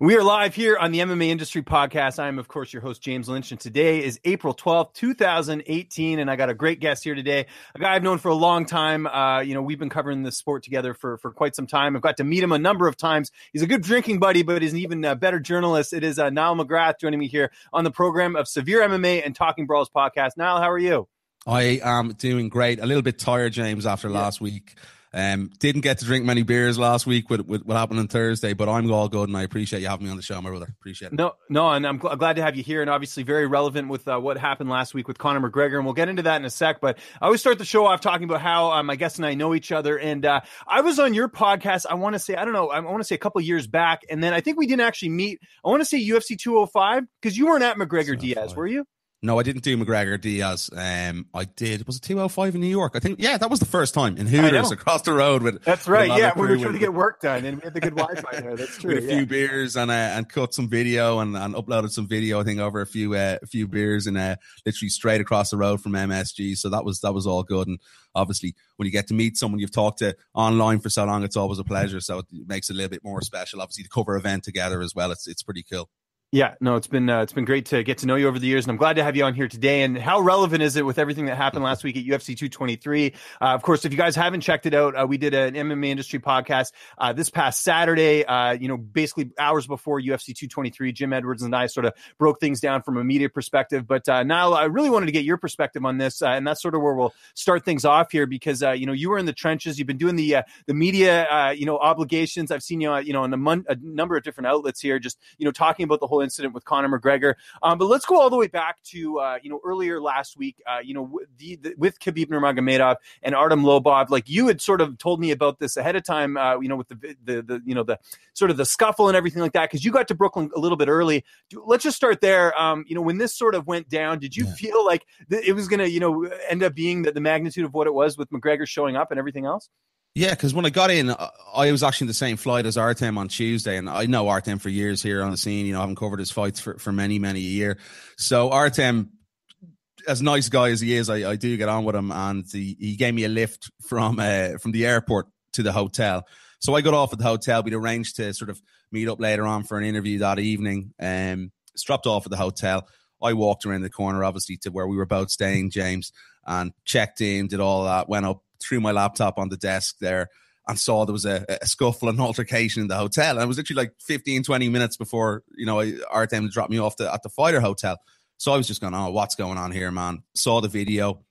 We are live here on the MMA Industry Podcast. I am, of course, your host, James Lynch, and today is April 12th, 2018. And I got a great guest here today, a guy I've known for a long time. Uh, you know, we've been covering this sport together for, for quite some time. I've got to meet him a number of times. He's a good drinking buddy, but he's an even uh, better journalist. It is uh, Niall McGrath joining me here on the program of Severe MMA and Talking Brawls podcast. Niall, how are you? I am doing great. A little bit tired, James, after yeah. last week. Um, didn't get to drink many beers last week with, with what happened on Thursday, but I'm all good, and I appreciate you having me on the show, my brother. Appreciate it. No, no, and I'm gl- glad to have you here, and obviously very relevant with uh, what happened last week with Conor McGregor, and we'll get into that in a sec. But I always start the show off talking about how um, my guest and I know each other, and uh, I was on your podcast. I want to say, I don't know, I want to say a couple years back, and then I think we didn't actually meet. I want to say UFC 205 because you weren't at McGregor Diaz, were you? No, I didn't do McGregor Diaz. Um, I did. Was it 205 in New York? I think. Yeah, that was the first time in Hooters across the road with. That's right. With yeah, we were trying to get work done, and we had the good Wi-Fi there. That's true. With a yeah. few beers and uh, and cut some video and, and uploaded some video. I think over a few uh, a few beers and uh, literally straight across the road from MSG. So that was that was all good. And obviously, when you get to meet someone you've talked to online for so long, it's always a pleasure. So it makes it a little bit more special. Obviously, the cover event together as well. It's it's pretty cool. Yeah, no, it's been uh, it's been great to get to know you over the years, and I'm glad to have you on here today. And how relevant is it with everything that happened last week at UFC 223? Uh, of course, if you guys haven't checked it out, uh, we did an MMA industry podcast uh, this past Saturday. Uh, you know, basically hours before UFC 223, Jim Edwards and I sort of broke things down from a media perspective. But uh, Niall, I really wanted to get your perspective on this, and that's sort of where we'll start things off here because you know you were in the trenches, you've been doing the the media you know obligations. I've seen you you know on a, mon- a number of different outlets here, just you know talking about the whole incident with Conor McGregor. Um, but let's go all the way back to uh, you know earlier last week. Uh, you know the, the, with Khabib Nurmagomedov and Artem Lobov. Like you had sort of told me about this ahead of time. Uh, you know with the, the the you know the sort of the scuffle and everything like that because you got to Brooklyn a little bit early. Let's just start there. Um, you know when this sort of went down, did you yeah. feel like th- it was going to you know end up being the, the magnitude of what it was with McGregor showing up and everything else? Yeah, because when I got in, I was actually in the same flight as Artem on Tuesday, and I know Artem for years here on the scene. You know, I haven't covered his fights for, for many, many a year. So Artem, as nice guy as he is, I, I do get on with him, and he, he gave me a lift from uh, from the airport to the hotel. So I got off at the hotel. We'd arranged to sort of meet up later on for an interview that evening. Um, dropped off at the hotel. I walked around the corner, obviously, to where we were both staying, James, and checked in, did all that, went up threw my laptop on the desk there and saw there was a, a scuffle and altercation in the hotel. And it was literally like 15, 20 minutes before, you know, Artem dropped me off the, at the fighter hotel. So I was just going, oh, what's going on here, man? Saw the video,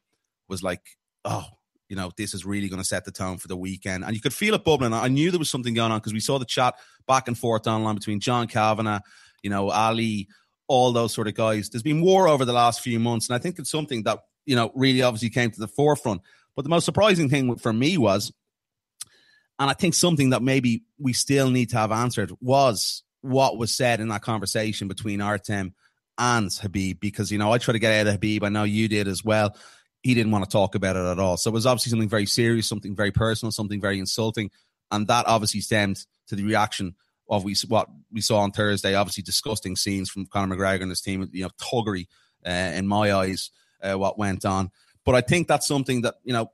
was like, oh, you know, this is really going to set the tone for the weekend. And you could feel it bubbling. I knew there was something going on because we saw the chat back and forth online between John Kavanagh, you know, Ali, all those sort of guys. There's been war over the last few months. And I think it's something that, you know, really obviously came to the forefront. But the most surprising thing for me was, and I think something that maybe we still need to have answered was what was said in that conversation between Artem and Khabib, because, you know, I try to get out of Khabib. I know you did as well he didn't want to talk about it at all. So it was obviously something very serious, something very personal, something very insulting. And that obviously stemmed to the reaction of we, what we saw on Thursday. Obviously, disgusting scenes from Conor McGregor and his team, you know, thuggery uh, in my eyes, uh, what went on. But I think that's something that, you know,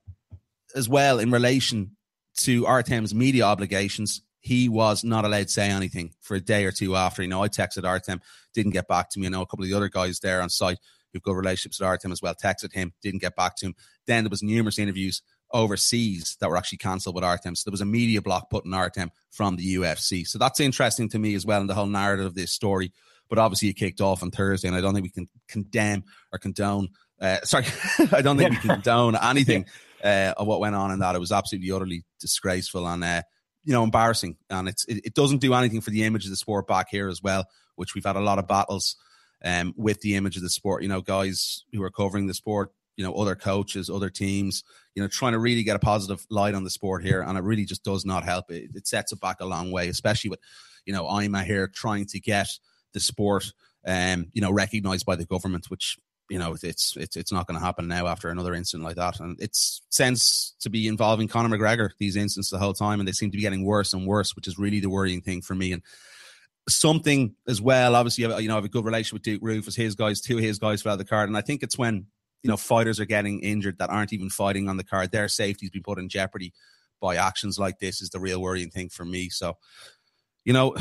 as well in relation to Artem's media obligations, he was not allowed to say anything for a day or two after. You know, I texted Artem, didn't get back to me. I know a couple of the other guys there on site who've got relationships with Artem as well, texted him, didn't get back to him. Then there was numerous interviews overseas that were actually cancelled with Artem. So there was a media block put on Artem from the UFC. So that's interesting to me as well in the whole narrative of this story. But obviously it kicked off on Thursday, and I don't think we can condemn or condone. Uh, sorry, I don't think we can condone anything uh, of what went on in that. It was absolutely utterly disgraceful and uh, you know embarrassing, and it's it, it doesn't do anything for the image of the sport back here as well, which we've had a lot of battles um, with the image of the sport. You know, guys who are covering the sport, you know, other coaches, other teams, you know, trying to really get a positive light on the sport here. And it really just does not help. It, it sets it back a long way, especially with, you know, I'm here trying to get the sport, um, you know, recognized by the government, which you know it's it's it's not going to happen now after another incident like that and it tends to be involving Conor McGregor these incidents the whole time and they seem to be getting worse and worse which is really the worrying thing for me and something as well. Obviously, you know, I have a good relationship with Duke Roufus, his guys, two his guys for the card. And I think it's when, you know, fighters are getting injured that aren't even fighting on the card. Their safety's been put in jeopardy by actions like this is the real worrying thing for me. So, you know,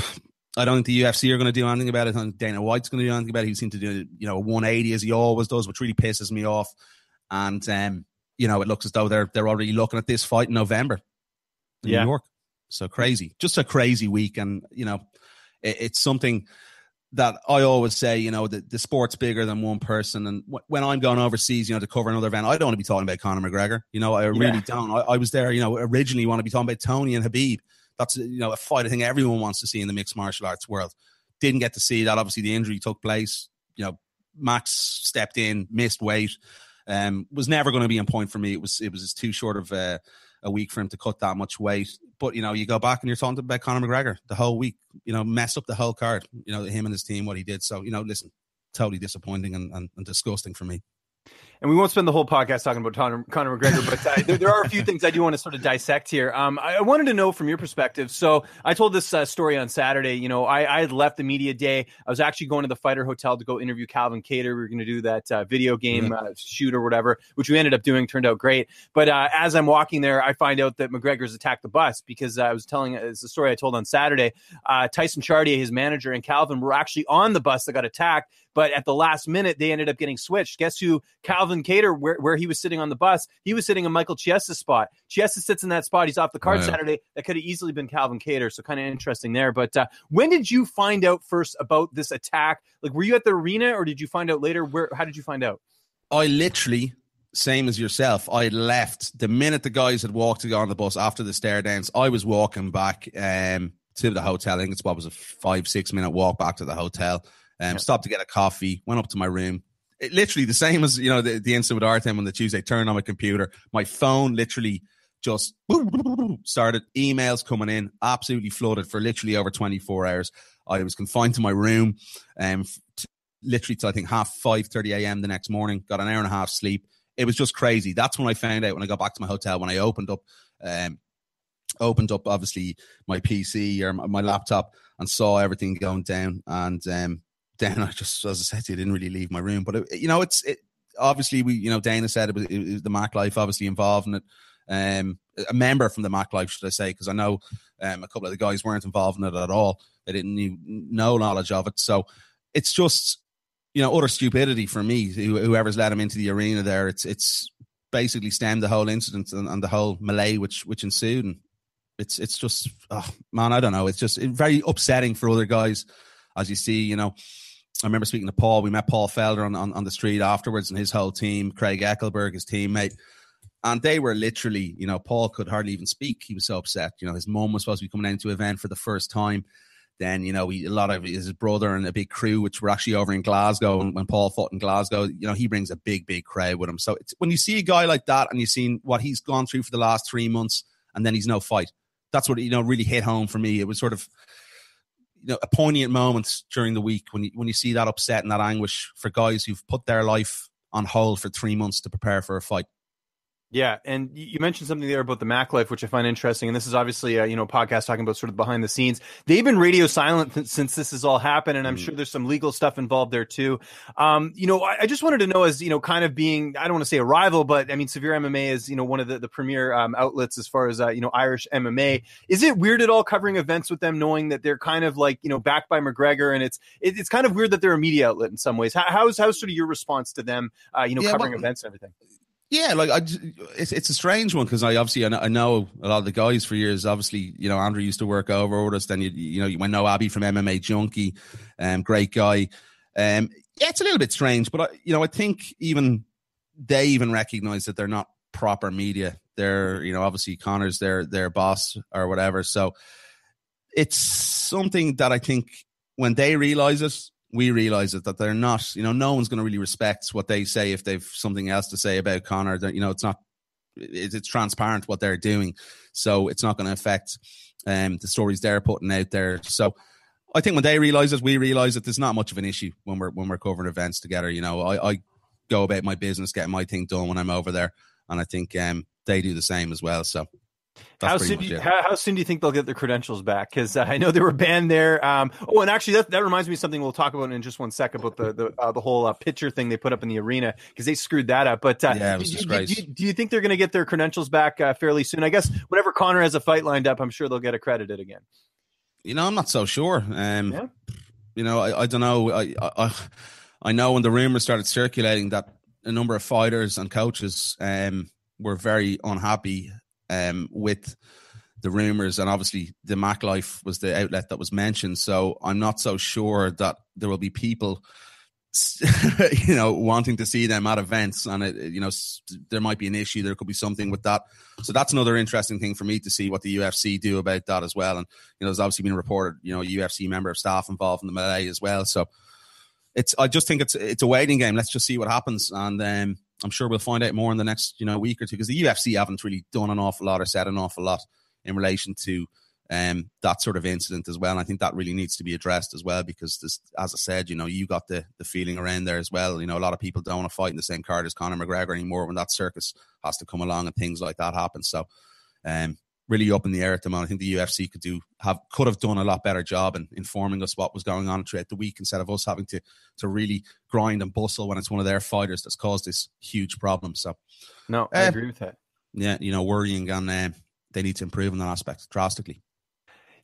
I don't think the UFC are going to do anything about it. I think Dana White's going to do anything about it. He seemed to do, you know, 180 as he always does, which really pisses me off. And, um, you know, it looks as though they're they're already looking at this fight in November in yeah. New York. So crazy, just a crazy week. And, you know, it's something that I always say, you know, the, the sport's bigger than one person. And w- when I'm going overseas, you know, to cover another event, I don't want to be talking about Conor McGregor. You know, I really yeah. don't. I, I, was there, you know, originally want to be talking about Tony and Khabib. That's, you know, a fight I think everyone wants to see in the mixed martial arts world. Didn't get to see that. Obviously, the injury took place. You know, Max stepped in, missed weight. Um, was never going to be on point for me. It was, it was too short of a, a week for him to cut that much weight. But you know, you go back and you're talking about Conor McGregor the whole week. You know, mess up the whole card. You know, him and his team, what he did. So you know, listen, totally disappointing and, and, and disgusting for me and we won't spend the whole podcast talking about Conor, Conor McGregor, but uh, there, there, are a few things I do want to sort of dissect here. Um, I, I, wanted to know from your perspective. So I told this uh, story on Saturday. You know, I, I, had left the media day. I was actually going to the Fighter Hotel to go interview Calvin Kattar. We were going to do that uh, video game mm-hmm. uh, shoot or whatever, which we ended up doing. Turned out great. But uh, as I'm walking there, I find out that McGregor's attacked the bus because I was telling it's the story I told on Saturday. Uh, Tyson Chartier, his manager, and Calvin were actually on the bus that got attacked but at the last minute, they ended up getting switched. Guess who? Calvin Kattar, where, where he was sitting on the bus, he was sitting in Michael Chiesa's spot. Chiesa sits in that spot. He's off the card Saturday. That could have easily been Calvin Kattar. So kind of interesting there. But uh, when did you find out first about this attack? Like, were you at the arena or did you find out later? Where? How did you find out? I literally same as yourself. I left the minute the guys had walked to go on the bus after the stare dance. I was walking back um, to the hotel. I think it's what was a five six minute walk back to the hotel. Um, yeah. Stopped to get a coffee, went up to my room. It, literally the same as, you know, the, the incident with Artem on the Tuesday, turned on my computer. My phone literally just started emails coming in, absolutely flooded for literally over 24 hours. I was confined to my room, um, literally till I think half 5:30 a.m. the next morning. Got an hour and a half sleep. It was just crazy. That's when I found out when I got back to my hotel when I opened up, um, opened up obviously my PC or my, my laptop and saw everything going down. And um, then I just, as I said, I didn't really leave my room. But it, you know, it's it, obviously we, you know, Dana said it was, it was the Mac Life obviously involved in it. Um, a member from the Mac Life, should I say? Because I know um, a couple of the guys weren't involved in it at all. They didn't even know knowledge of it. So it's just, you know, utter stupidity for me. Whoever's let him into the arena there, it's it's basically stemmed the whole incident and, and the whole melee which which ensued. And it's it's just, oh, man, I don't know. It's just very upsetting for other guys, as you see. You know, I remember speaking to Paul. We met Paul Felder on, on, on the street afterwards and his whole team, Craig Eckelberg, his teammate. And they were literally, you know, Paul could hardly even speak. He was so upset. You know, his mum was supposed to be coming into event for the first time. Then, you know, he, a lot of his brother and a big crew, which were actually over in Glasgow. And when Paul fought in Glasgow, you know, he brings a big, big crowd with him. So when you see a guy like that and you've seen what he's gone through for the last three months and then he's no fight, that's what, you know, really hit home for me. It was sort of, you know, a poignant moment during the week when you, when you see that upset and that anguish for guys who've put their life on hold for three months to prepare for a fight. Yeah, and you mentioned something there about the Mac Life, which I find interesting. And this is obviously a you know podcast talking about sort of behind the scenes. They've been radio silent th- since this has all happened, and I'm mm. sure there's some legal stuff involved there too. Um, you know, I, I, just wanted to know, as you know, kind of being I don't want to say a rival, but I mean, Severe MMA is you know one of the, the premier um, outlets as far as uh, you know Irish MMA. Is it weird at all covering events with them, knowing that they're kind of like you know backed by McGregor, and it's it, it's kind of weird that they're a media outlet in some ways. How, how's how's sort of your response to them, uh, you know, yeah, covering well, events and everything? Yeah, like I, it's it's a strange one because I obviously I know, I know, a lot of the guys for years. Obviously, you know Andrew used to work over with us. Then you you know you went know Abby from MMA Junkie, um, great guy. Um, yeah, it's a little bit strange, but I, you know I think even they even recognize that they're not proper media. They're you know obviously Conor's their their boss or whatever. So it's something that I think when they realize it, we realize it that they're not, you know, no one's going to really respect what they say if they've something else to say about Conor. That you know, it's not, it's transparent what they're doing, so it's not going to affect um, the stories they're putting out there. So. I think when they realize it, we realize that there's not much of an issue when we're when we're covering events together. You know, I, I go about my business, getting my thing done when I'm over there, and I think um, they do the same as well. So how soon, do you, how, how, soon do you think they'll get their credentials back? Because uh, I know they were banned there. Um, oh, and actually, that, that reminds me of something we'll talk about in just one second about the the, uh, the whole uh, picture thing they put up in the arena because they screwed that up. But uh, yeah, it was do, do, do, do, you think they're going to get their credentials back uh, fairly soon? I guess whenever Conor has a fight lined up, I'm sure they'll get accredited again. You know, I'm not so sure. Um, yeah. You know, I, I don't know. I, I I know when the rumors started circulating that a number of fighters and coaches um, were very unhappy um, with the rumors, and obviously the Mac Life was the outlet that was mentioned. So I'm not so sure that there will be people, you know, wanting to see them at events, and it, you know, there might be an issue. There could be something with that. So that's another interesting thing for me to see what the UFC do about that as well. And you know, there's obviously been reported, you know, UFC member of staff involved in the melee as well. So it's, I just think it's it's a waiting game. Let's just see what happens, and um, I'm sure we'll find out more in the next you know week or two because the UFC haven't really done an awful lot or said an awful lot in relation to um, that sort of incident as well. And I think that really needs to be addressed as well because, this, as I said, you know, you got the the feeling around there as well. You know, a lot of people don't want to fight in the same card as Conor McGregor anymore when that circus has to come along and things like that happen. So, um, really up in the air at the moment. I think the UFC could do have could have done a lot better job in informing us what was going on throughout the week instead of us having to to really grind and bustle when it's one of their fighters that's caused this huge problem. So, no, I uh, agree with that. Yeah, you know, worrying and. Uh, they need to improve in that aspect drastically.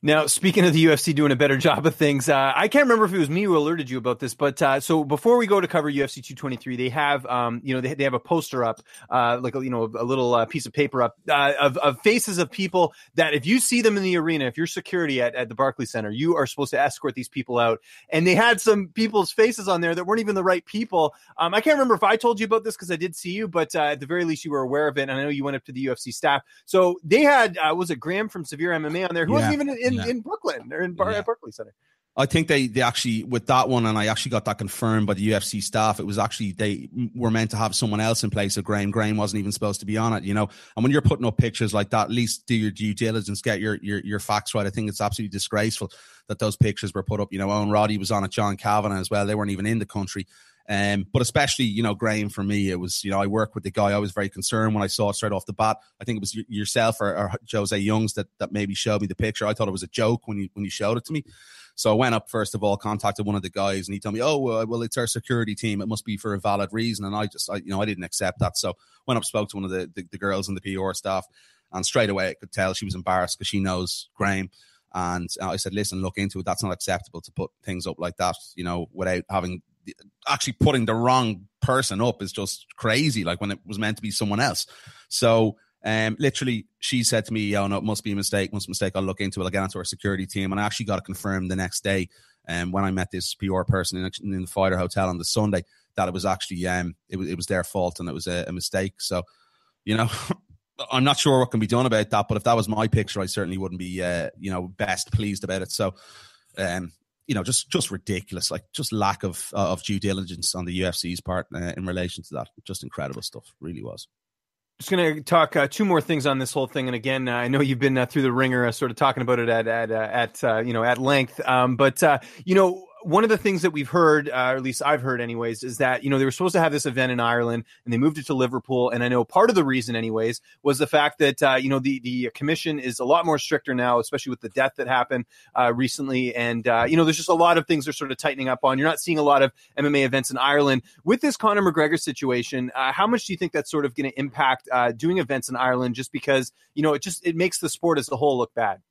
Now, speaking of the UFC doing a better job of things, uh, I can't remember if it was me who alerted you about this, but uh, so before we go to cover UFC 223, they have, um, you know, they, they have a poster up, uh, like a, you know, a little uh, piece of paper up uh, of, of faces of people that if you see them in the arena, if you're security at, at the Barclays Center, you are supposed to escort these people out. And they had some people's faces on there that weren't even the right people. Um, I can't remember if I told you about this because I did see you, but uh, at the very least you were aware of it. And I know you went up to the UFC staff. So they had, was it Graham from Severe MMA on there who yeah. wasn't even in in, yeah. in Brooklyn. They're in Bar- yeah. Barclays Center. I think they, they actually with that one, and I actually got that confirmed by the UFC staff. It was actually they were meant to have someone else in place of Graham. Graham wasn't even supposed to be on it, you know. And when you're putting up pictures like that, at least do your due diligence, get your your, your facts right. I think it's absolutely disgraceful that those pictures were put up. You know, Owen Roddy was on it, John Kavanagh as well. They weren't even in the country. Um, but especially, you know, Graham for me, it was, you know, I work with the guy. I was very concerned when I saw it straight off the bat. I think it was yourself or, or Jose Youngs that, that maybe showed me the picture. I thought it was a joke when you, when you showed it to me. So I went up first of all, contacted one of the guys, and he told me, "Oh, well, it's our security team. It must be for a valid reason." And I just, I, you know, I didn't accept that. So went up, spoke to one of the, the, the girls in the PR staff, and straight away I could tell she was embarrassed because she knows Graham. And I said, "Listen, look into it. That's not acceptable to put things up like that, you know, without having actually putting the wrong person up is just crazy. Like when it was meant to be someone else. So um, literally, she said to me, "Oh no, it must be a mistake. Must a mistake. I'll look into it. I'll get onto our security team." And I actually got it confirmed the next day. Um, when I met this PR person in, in the Fighter Hotel on the Sunday, that it was actually um, it was it was their fault and it was a, a mistake. So you know, I'm not sure what can be done about that. But if that was my picture, I certainly wouldn't be, uh, you know, best pleased about it. So, um, you know, just just ridiculous, like just lack of uh, of due diligence on the UFC's part uh, in relation to that. Just incredible stuff, really was. Just going to talk uh, two more things on this whole thing, and again, uh, I know you've been uh, through the ringer, uh, sort of talking about it at at at you know at length. Um, but you know, one of the things that we've heard, uh, or at least I've heard, anyways, is that you know they were supposed to have this event in Ireland and they moved it to Liverpool. And I know part of the reason, anyways, was the fact that uh, you know the the commission is a lot more stricter now, especially with the death that happened uh, recently. And uh, you know, there's just a lot of things they're sort of tightening up on. You're not seeing a lot of MMA events in Ireland with this Conor McGregor situation. Uh, how much do you think that's sort of going to impact uh, doing events in Ireland? Just because you know it just it makes the sport as a whole look bad.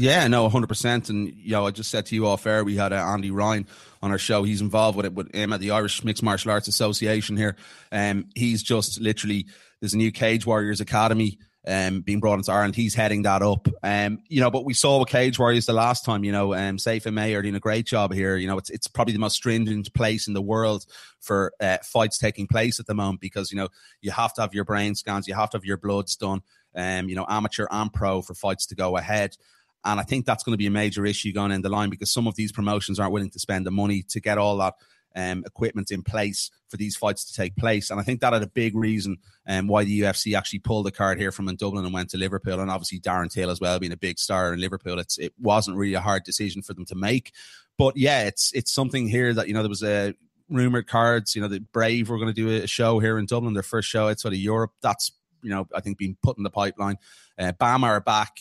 Yeah, no, 100%. And, you know, I just said to you off air, we had uh, Andy Ryan on our show. He's involved with it with him at the Irish Mixed Martial Arts Association here. Um, he's just literally, there's a new Cage Warriors Academy um, being brought into Ireland. He's heading that up. Um, you know, but we saw with Cage Warriors the last time, you know, um, Safe MMA are doing a great job here. You know, it's, it's probably the most stringent place in the world for uh, fights taking place at the moment because, you know, you have to have your brain scans, you have to have your bloods done, um, you know, amateur and pro for fights to go ahead. And I think that's going to be a major issue going in the line because some of these promotions aren't willing to spend the money to get all that um, equipment in place for these fights to take place. And I think that had a big reason um, why the UFC actually pulled the card here from in Dublin and went to Liverpool. And obviously Darren Till as well being a big star in Liverpool. It's it wasn't really a hard decision for them to make. But yeah, it's it's something here that you know there was a rumored cards. You know, the Brave were going to do a show here in Dublin, their first show outside of Europe. That's you know I think being put in the pipeline. Uh, BAMMA are back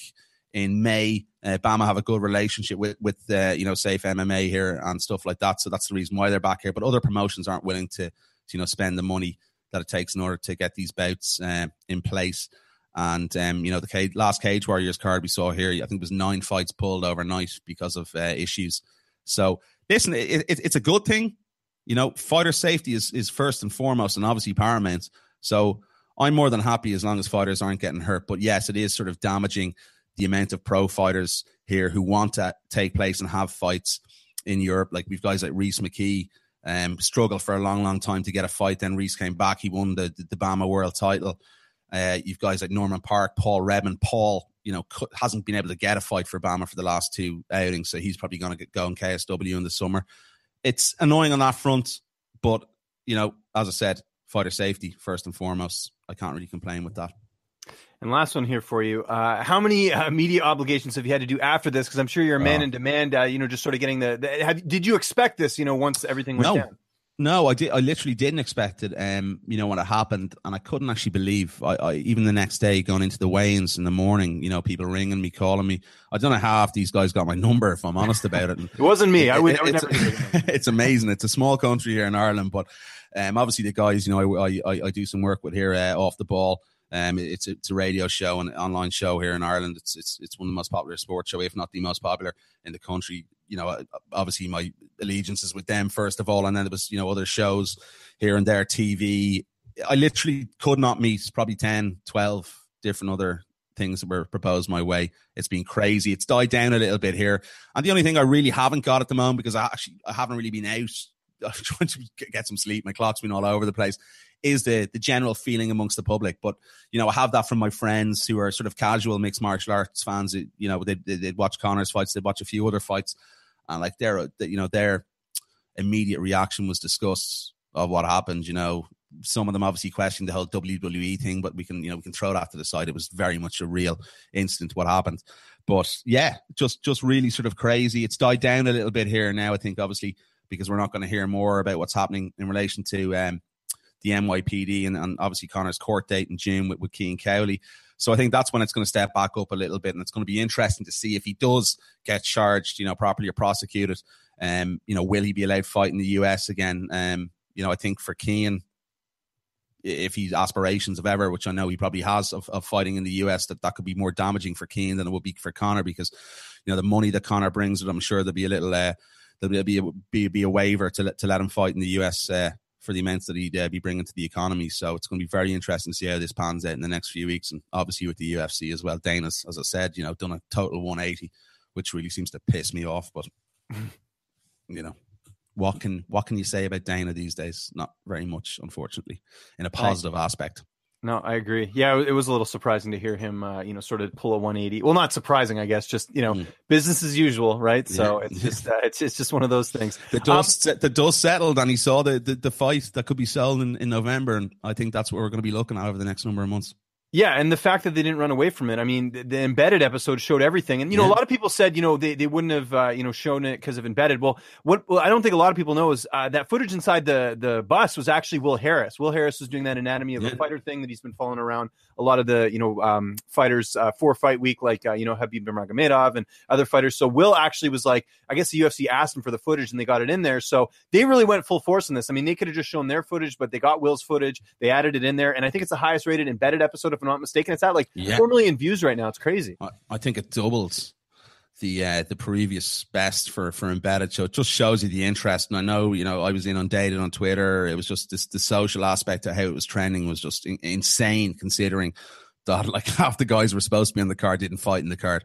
in May. Uh, BAMMA have a good relationship with with uh, you know Safe MMA here and stuff like that. So that's the reason why they're back here. But other promotions aren't willing to, to you know spend the money that it takes in order to get these bouts uh, in place. And um, you know the cage, last Cage Warriors card we saw here, I think it was nine fights pulled overnight because of uh, issues. So listen, it, it, it's a good thing. You know, fighter safety is is first and foremost, and obviously paramount. So I'm more than happy as long as fighters aren't getting hurt. But yes, it is sort of damaging the amount of pro fighters here who want to take place and have fights in Europe. Like we've guys like Rhys McKee, um, struggled for a long, long time to get a fight. Then Rhys came back. He won the, the, the BAMMA world title. Uh, you've guys like Norman Parke, Paul Redmond. Paul, you know, hasn't been able to get a fight for BAMMA for the last two outings, so he's probably going to go in KSW in the summer. It's annoying on that front, but you know, as I said, fighter safety first and foremost. I can't really complain with that. And last one here for you. Uh, how many uh, media obligations have you had to do after this? Because I'm sure you're a man in demand. Uh, you know, just sort of getting the. the have, did you expect this? You know, once everything went no. down. No, I did. I literally didn't expect it. Um, you know, when it happened, and I couldn't actually believe. I, I even the next day, going into the weigh-ins in the morning, you know, people ringing me, calling me. I don't know how half these guys got my number. If I'm honest about it, it wasn't me. It, I would. It, I would it's, never it's amazing. It's a small country here in Ireland, but um, obviously the guys, you know, I I, I do some work with here uh, off the ball. Um, it's a, it's a radio show and an online show here in Ireland. It's it's it's one of the most popular sports show, if not the most popular in the country. You know, obviously my allegiance is with them first of all, and then there was you know other shows here and there, TV. I literally could not meet probably 10, 12 different other things that were proposed my way. It's been crazy. It's died down a little bit here, and the only thing I really haven't got at the moment because I actually I haven't really been out I'm trying to get some sleep. My clock's been all over the place is the the general feeling amongst the public. But you know, I have that from my friends who are sort of casual mixed martial arts fans. You know, they they'd watch Conor's fights, they'd watch a few other fights, and like their you know their immediate reaction was disgust of what happened. You know, some of them obviously questioned the whole WWE thing, but we can you know we can throw that to the side. It was very much a real incident what happened. But yeah, just just really sort of crazy. It's died down a little bit here now. I think obviously because we're not going to hear more about what's happening in relation to um, the NYPD and, and obviously Conor's court date in June with, with Cian Cowley. So I think that's when it's going to step back up a little bit, and it's going to be interesting to see if he does get charged, you know, properly or prosecuted. Um, you know, will he be allowed fight in the US again? Um, you know, I think for Cian, if he's aspirations of ever, which I know he probably has of, of fighting in the US, that that could be more damaging for Cian than it would be for Conor because, you know, the money that Conor brings, I'm sure there'll be a little, uh, there'll be a, be, be a waiver to let, to let him fight in the US uh, for the amounts that he'd uh, be bringing to the economy. So it's going to be very interesting to see how this pans out in the next few weeks, and obviously with the UFC as well. Dana's, as I said, you know, done a total 180, which really seems to piss me off. But you know, what can what can you say about Dana these days? Not very much, unfortunately, in a positive right. aspect. No, I agree. Yeah, it was a little surprising to hear him, uh, you know, sort of pull a 180. Well, not surprising, I guess. Just you know, mm. business as usual, right? So yeah. it's just uh, it's it's just one of those things. The dust um, the dust settled, and he saw the, the, the fight that could be sold in, in November, and I think that's what we're going to be looking at over the next number of months. Yeah, and the fact that they didn't run away from it. I mean, the, the embedded episode showed everything, and you know, a lot of people said, you know, they, they wouldn't have, uh, you know, shown it because of embedded. Well, what well, I don't think a lot of people know is uh, that footage inside the the bus was actually Will Harris. Will Harris was doing that anatomy of yeah. a fighter thing that he's been following around a lot of the you know um, fighters uh, for fight week, like uh, you know Khabib Nurmagomedov and other fighters. So Will actually was like, I guess the UFC asked him for the footage, and they got it in there. So they really went full force in this. I mean, they could have just shown their footage, but they got Will's footage. They added it in there, and I think it's the highest rated embedded episode, if I'm not mistaken. It's at like yeah. four million views right now. It's crazy. I, I think it doubles the uh, the previous best for for embedded. So it just shows you the interest. And I know, you know, I was inundated on Twitter. It was just this the social aspect of how it was trending was just in, insane, considering that like half the guys were supposed to be on the card didn't fight in the card.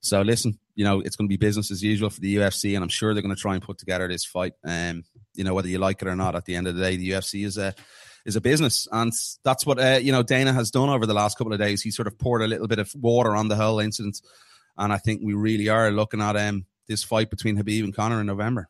So listen, you know, it's going to be business as usual for the UFC, and I'm sure they're going to try and put together this fight. Um, you know, whether you like it or not, at the end of the day, the UFC is a is a business, and that's what uh, you know Dana has done over the last couple of days. He sort of poured a little bit of water on the whole incident, and I think we really are looking at um this fight between Khabib and Conor in November.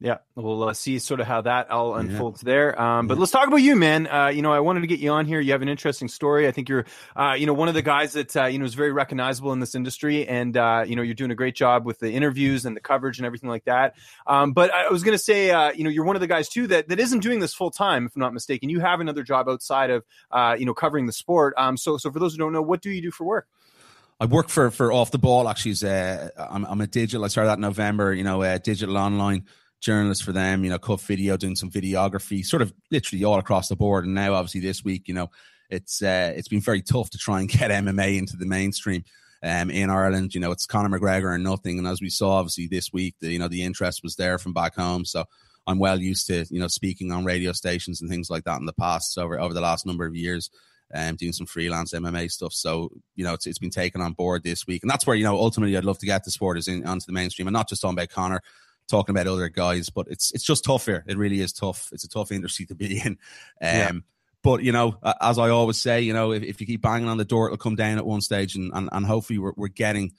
Yeah, we'll uh, see sort of how that all unfolds yeah. there. Um, but yeah. let's talk about you, man. Uh, you know, I wanted to get you on here. You have an interesting story. I think you're, uh, you know, one of the guys that uh, you know is very recognizable in this industry, and uh, you know, you're doing a great job with the interviews and the coverage and everything like that. Um, but I was going to say, uh, you know, you're one of the guys too that that isn't doing this full time, if I'm not mistaken. You have another job outside of, you know, covering the sport. Um, so, so for those who don't know, what do you do for work? I work for for Off the Ball. Actually, I'm, I'm a digital. I started that in November. You know, digital online journalist for them, you know, cut video, doing some videography, sort of literally all across the board. And now, obviously, this week, you know, it's uh, it's been very tough to try and get MMA into the mainstream. Um, in Ireland, you know, it's Conor McGregor and nothing. And as we saw, obviously, this week, the, you know, the interest was there from back home. So I'm well used to, you know, speaking on radio stations and things like that in the past over over the last number of years. Um, doing some freelance MMA stuff. So, you know, it's, it's been taken on board this week. And that's where, you know, ultimately I'd love to get the sport is in, onto the mainstream and not just on about Conor, talking about other guys, but it's it's just tough here. It really is tough. It's a tough industry to be in. Um, yeah. But you know, as I always say, you know, if, if you keep banging on the door, it'll come down at one stage, and and, and hopefully we're, we're getting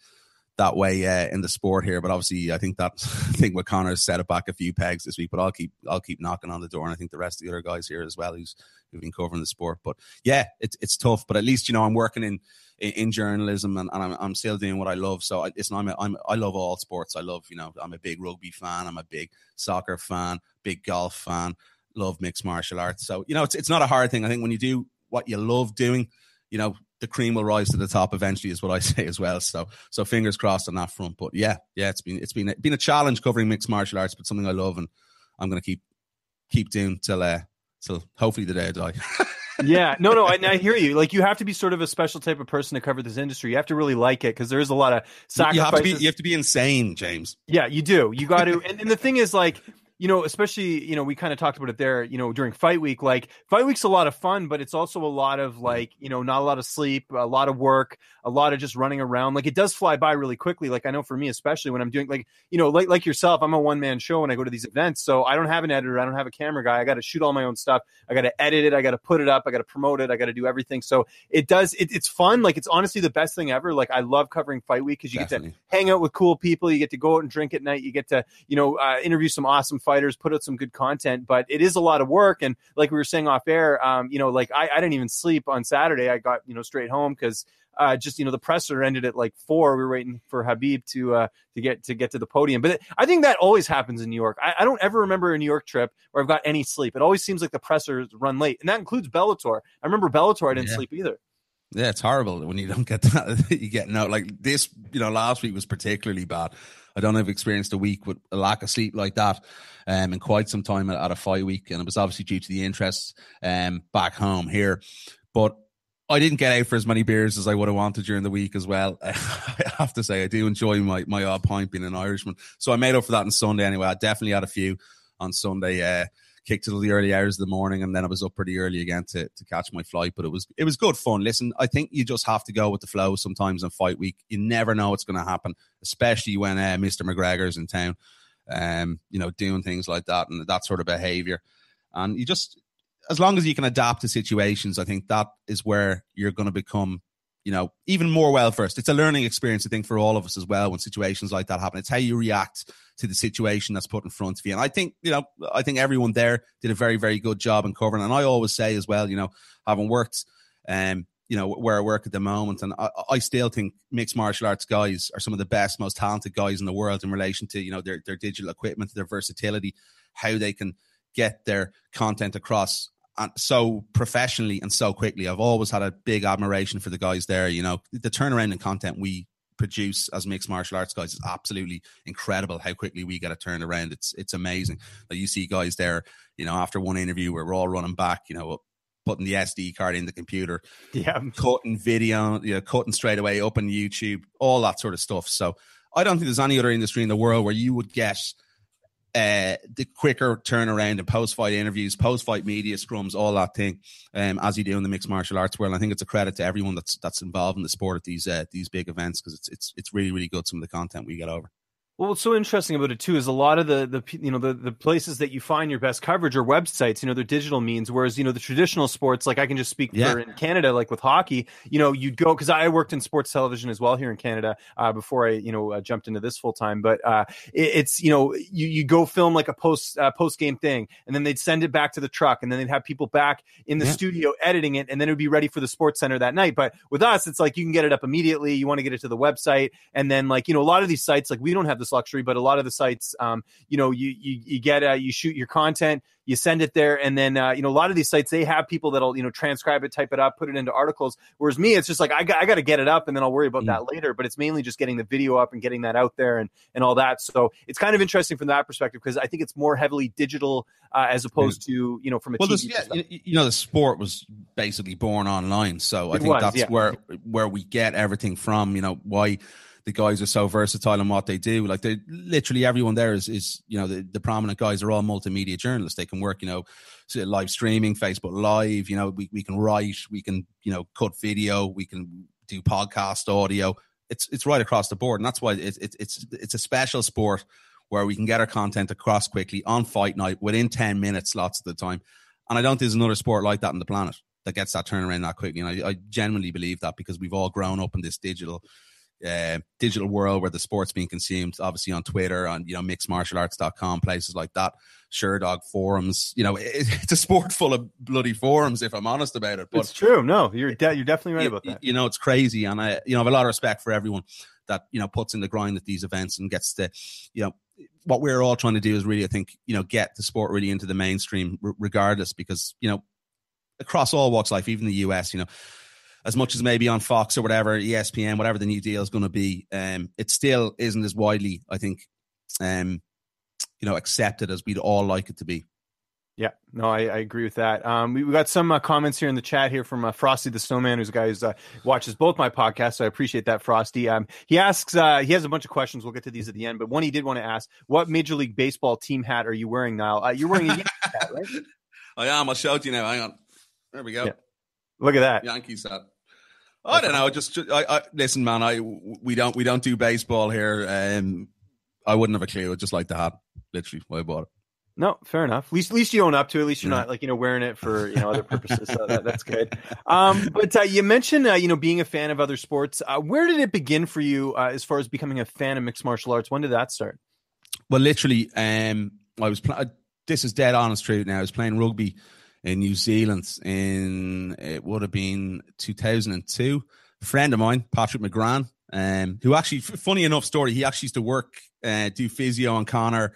that way uh, in the sport here. But obviously, I think that I think what Conor set it back a few pegs this week. But I'll keep I'll keep knocking on the door, and I think the rest of the other guys here as well who's who've been covering the sport. But yeah, it's it's tough. But at least you know I'm working in in, in journalism and, and I'm, I'm still doing what I love. So I, it's I'm, a, I'm I love all sports. I love you know I'm a big rugby fan. I'm a big soccer fan. Big golf fan. Love mixed martial arts. So you know it's it's not a hard thing. I think when you do what you love doing, you know the cream will rise to the top eventually is what I say as well. So so fingers crossed on that front. But yeah, yeah, it's been it's been been a challenge covering mixed martial arts, but something I love and I'm gonna keep keep doing till uh till hopefully the day I die. yeah, no, no, I, I, hear you. Like you have to be sort of a special type of person to cover this industry. You have to really like it because there is a lot of sacrifices. You have to be, you have to be insane, James. Yeah, you do. You got to. and, and the thing is, like, you know, especially, you know, we kind of talked about it there, you know, during fight week. Like, fight week's a lot of fun, but it's also a lot of like, you know, not a lot of sleep, a lot of work, a lot of just running around. Like, it does fly by really quickly. Like, I know for me, especially when I'm doing, like, you know, like, like yourself, I'm a one man show when I go to these events. So I don't have an editor, I don't have a camera guy. I got to shoot all my own stuff. I got to edit it. I got to put it up. I got to promote it. I got to do everything. So it does, it, it's fun. Like, it's honestly the best thing ever. Like, I love covering fight week because you Definitely. get to hang out with cool people. You get to go out and drink at night. You get to, you know, uh, interview some awesome fighters, put out some good content, but it is a lot of work. And like we were saying off air, um, you know, like I, I didn't even sleep on Saturday. I got, you know, straight home because uh, just you know the presser ended at like four. We were waiting for Khabib to uh, to get to get to the podium. But it, I think that always happens in New York. I, I, don't ever remember a New York trip where I've got any sleep. It always seems like the pressers run late, and that includes Bellator. I remember Bellator. I didn't yeah. sleep either. Yeah, it's horrible when you don't get that. you get no like this. You know, last week was particularly bad. I don't have experienced a week with a lack of sleep like that um, in quite some time at, a fight week, and it was obviously due to the interest um, back home here. But I didn't get out for as many beers as I would have wanted during the week as well. I have to say, I do enjoy my, my odd pint being an Irishman. So I made up for that on Sunday anyway. I definitely had a few on Sunday. Uh, kicked till the early hours of the morning, and then I was up pretty early again to, to catch my flight. But it was it was good fun. Listen, I think you just have to go with the flow sometimes in fight week. You never know what's going to happen, especially when uh, Mr. McGregor's in town. Um, you know, doing things like that and that sort of behavior, and you just as long as you can adapt to situations, I think that is where you're going to become, you know, even more well first. It's a learning experience, I think, for all of us as well when situations like that happen. It's how you react to the situation that's put in front of you. And I think, you know, I think everyone there did a very, very good job in covering. And I always say as well, you know, having worked, um, you know, where I work at the moment, and I, I still think mixed martial arts guys are some of the best, most talented guys in the world in relation to, you know, their, their digital equipment, their versatility, how they can get their content across so professionally and so quickly. I've always had a big admiration for the guys there. You know, the turnaround in content we produce as mixed martial arts guys is absolutely incredible. How quickly we get a turned around, it's it's amazing. Like you see guys there, you know, after one interview where we're all running back, you know, putting the SD card in the computer, yeah, cutting video, you know, cutting straight away up on YouTube, all that sort of stuff. So I don't think there's any other industry in the world where you would get uh, the quicker turnaround in post fight interviews, post fight media scrums, all that thing, um, as you do in the mixed martial arts world. I think it's a credit to everyone that's that's involved in the sport at these uh, these big events because it's it's it's really really good some of the content we get over. Well, what's so interesting about it too is a lot of the the you know the the places that you find your best coverage are websites. You know, they're digital means. Whereas you know the traditional sports, like I can just speak yeah. for in Canada, like with hockey. You know, you'd go because I worked in sports television as well here in Canada uh, before I you know uh, jumped into this full time. But uh, it, it's you know you you go film like a post uh, post game thing, and then they'd send it back to the truck, and then they'd have people back in the yeah. studio editing it, and then it would be ready for the sports center that night. But with us, it's like you can get it up immediately. You want to get it to the website, and then like you know a lot of these sites, like we don't have this luxury, but a lot of the sites, um, you know, you you, you get uh, you shoot your content, you send it there, and then uh, you know a lot of these sites they have people that'll you know transcribe it, type it up, put it into articles. Whereas me, it's just like I got I got to get it up, and then I'll worry about mm. that later. But it's mainly just getting the video up and getting that out there and and all that. So it's kind of interesting from that perspective because I think it's more heavily digital uh, as opposed to you know from a well, TV. Yeah, you know, the sport was basically born online, so I it think was, that's yeah. where where we get everything from. You know why the guys are so versatile in what they do. Like they literally everyone there is is you know the, the prominent guys are all multimedia journalists. They can work you know live streaming, Facebook Live. You know we we can write, we can you know cut video, we can do podcast audio. It's it's right across the board, and that's why it's it's it's a special sport where we can get our content across quickly on fight night within ten minutes, lots of the time. And I don't think there's another sport like that on the planet that gets that turnaround that quickly. And I, I genuinely believe that because we've all grown up in this digital uh, digital world where the sport's being consumed, obviously on Twitter, on you know mixedmartialarts.com, places like that, Sherdog forums. You know, it, it's a sport full of bloody forums. If I'm honest about it, but it's true. No, you're de- you're definitely right you, about that. You know, it's crazy, and I you know I have a lot of respect for everyone that you know puts in the grind at these events and gets to you know what we're all trying to do is really I think you know get the sport really into the mainstream r- regardless because you know across all walks of life, even the US, you know as much as maybe on Fox or whatever, ESPN, whatever the new deal is going to be, um, it still isn't as widely, I think, um, you know, accepted as we'd all like it to be. Yeah, no, I, I agree with that. Um, we, we got some uh, comments here in the chat here from uh, Frosty the Snowman, who's a guy who uh, watches both my podcasts. So I appreciate that, Frosty. Um, he asks, uh, he has a bunch of questions. We'll get to these at the end, but one he did want to ask: What Major League Baseball team hat are you wearing now? Uh, you're wearing a Yankees hat, right? I am. I'll show it to you now. Hang on. There we go. Yeah. Look at that. Yankees hat. I don't know. Just, I, I, listen, man. I we don't we don't do baseball here. Um, I wouldn't have a clue. I just like the hat. Literally, why I bought it. No, fair enough. At least, at least you own up to. It. At least you're yeah. not like you know wearing it for you know other purposes. so that, that's good. Um, but uh, you mentioned uh, you know being a fan of other sports. Uh, where did it begin for you uh, as far as becoming a fan of mixed martial arts? When did that start? Well, literally, um, I was. Pl- this is dead honest truth. Now I was playing rugby in New Zealand in it would have been 2002. A friend of mine, Patrick McGran, um, who actually, funny enough story, he actually used to work, uh, do physio on Conor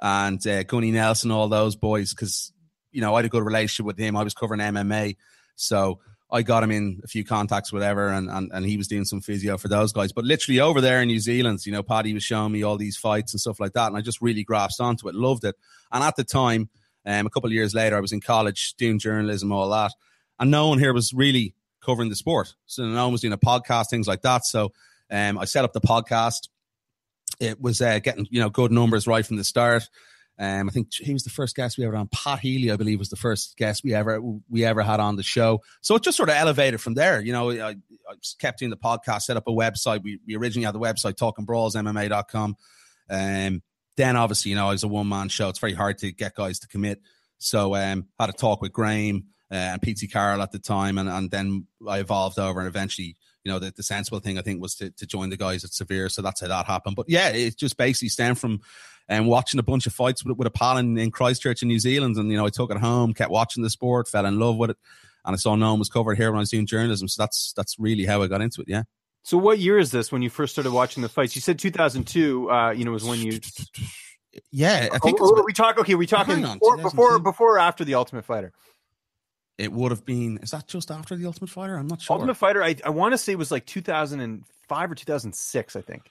and uh, Gunnar Nelson, all those boys, because, you know, I had a good relationship with him. I was covering MMA. So I got him in a few contacts, whatever, and, and, and he was doing some physio for those guys. But literally over there in New Zealand, you know, Paddy was showing me all these fights and stuff like that. And I just really grasped onto it, loved it. And at the time, um, a couple of years later, I was in college doing journalism, all that, and no one here was really covering the sport. So no one was doing a podcast, things like that. So um, I set up the podcast. It was uh, getting you know good numbers right from the start. Um, I think he was the first guest we ever had on. Pat Healy, I believe, was the first guest we ever we ever had on the show. So it just sort of elevated from there. You know, I, I kept doing the podcast, set up a website. We, we originally had the website talkingbrawlsmma.com. Um, then obviously, you know, I was a one man show, it's very hard to get guys to commit. So um, had a talk with Graham uh, and PT Carroll at the time, and, and then I evolved over and eventually, you know, the, the sensible thing I think was to, to join the guys at Severe. So that's how that happened. But yeah, it just basically stemmed from um, watching a bunch of fights with, with a pal in, in Christchurch in New Zealand. And, you know, I took it home, kept watching the sport, fell in love with it. And I saw no one was covered here when I was doing journalism. So that's that's really how I got into it. Yeah. So what year is this when you first started watching the fights? You said 2002. Uh, you know, was when you. Yeah, I think. Oh, we talk. Okay, we talking before, before, before or after the Ultimate Fighter. It would have been. Is that just after the Ultimate Fighter? I'm not sure. Ultimate Fighter. I, I want to say it was like 2005 or 2006. I think.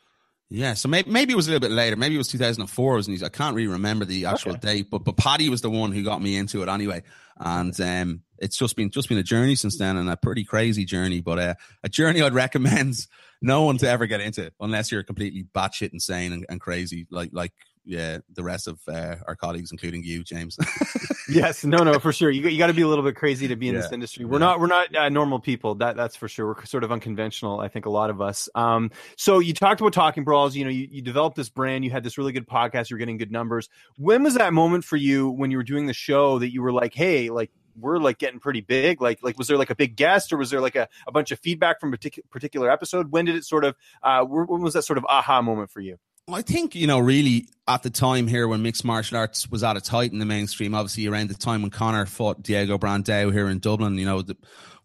Yeah, so maybe, maybe it was a little bit later. Maybe it was 2004. Was I can't really remember the actual okay. date, but but Paddy was the one who got me into it anyway, and um, it's just been just been a journey since then, and a pretty crazy journey, but uh, a journey I'd recommend no one to ever get into unless you're completely batshit insane and, and crazy, like like yeah, the rest of uh, our colleagues, including you, James. yes, no, no, for sure. You you got to be a little bit crazy to be in yeah. this industry. We're yeah. not we're not uh, normal people. That that's for sure. We're sort of unconventional. I think a lot of us. Um, so you talked about talking brawls. You know, you, you developed this brand. You had this really good podcast. You're getting good numbers. When was that moment for you when you were doing the show that you were like, hey, like we're like getting pretty big like like was there like a big guest or was there like a, a bunch of feedback from a particular particular episode when did it sort of uh when was that sort of aha moment for you I think, you know, really at the time here when mixed martial arts was at its height in the mainstream, obviously around the time when Conor fought Diego Brandao here in Dublin, you know, the,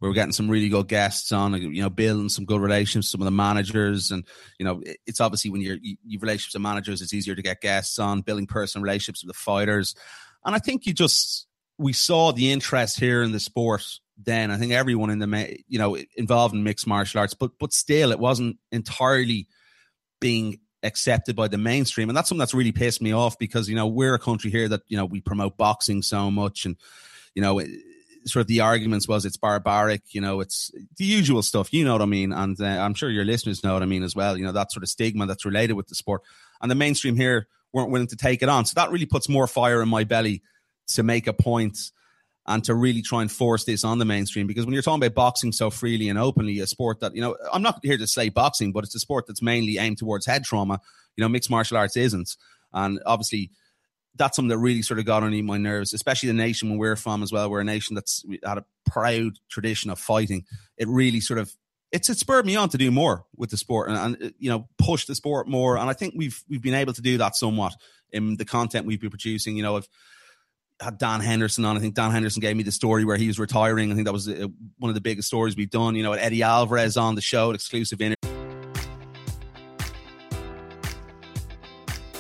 we were getting some really good guests on, you know, building some good relations with some of the managers. And, you know, it's obviously when you're, you, have relationships with managers, it's easier to get guests on, building personal relationships with the fighters. And I think you just, we saw the interest here in the sport then. I think everyone in the, you know, involved in mixed martial arts, but, but still it wasn't entirely being accepted by the mainstream. And that's something that's really pissed me off because, you know, we're a country here that, you know, we promote boxing so much and, you know, sort of the arguments was it's barbaric, you know, it's the usual stuff, you know what I mean? And uh, I'm sure your listeners know what I mean as well, you know, that sort of stigma that's related with the sport. And the mainstream here weren't willing to take it on. So that really puts more fire in my belly to make a point and to really try and force this on the mainstream. Because when you're talking about boxing so freely and openly, a sport that, you know, I'm not here to say boxing, but it's a sport that's mainly aimed towards head trauma. You know, mixed martial arts isn't. And obviously, that's something that really sort of got underneath my nerves, especially the nation when we're from as well. We're a nation that's had a proud tradition of fighting. It really sort of it's it spurred me on to do more with the sport and, and, you know push the sport more. And I think we've we've been able to do that somewhat in the content we've been producing. You know, I've had Dan Henderson on. I think Dan Henderson gave me the story where he was retiring. I think that was uh, one of the biggest stories we've done. You know, Eddie Alvarez on the show, an exclusive interview.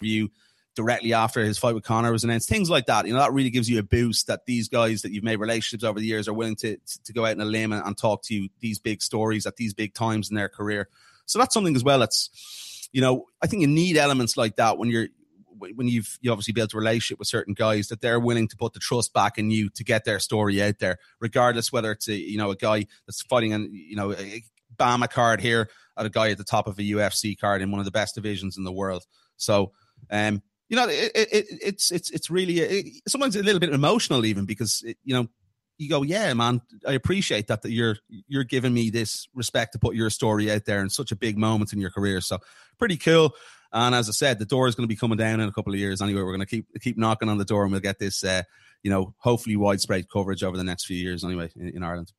you directly after his fight with Conor was announced. Things like that, you know, that really gives you a boost that these guys that you've made relationships over the years are willing to to go out in a limb and, and talk to you these big stories at these big times in their career. So that's something as well. That's you know, I think you need elements like that when you're when you've you obviously built a relationship with certain guys that they're willing to put the trust back in you to get their story out there, regardless whether it's a you know a guy that's fighting and you know a BAMMA card here at a guy at the top of a UFC card in one of the best divisions in the world. So um, you know, it, it, it's it's it's really it, sometimes a little bit emotional even because it, you know you go, yeah, man, I appreciate that that you're you're giving me this respect to put your story out there in such a big moment in your career. So pretty cool. And as I said, the door is going to be coming down in a couple of years anyway. We're going to keep keep knocking on the door, and we'll get this, uh, you know, hopefully widespread coverage over the next few years anyway in, in Ireland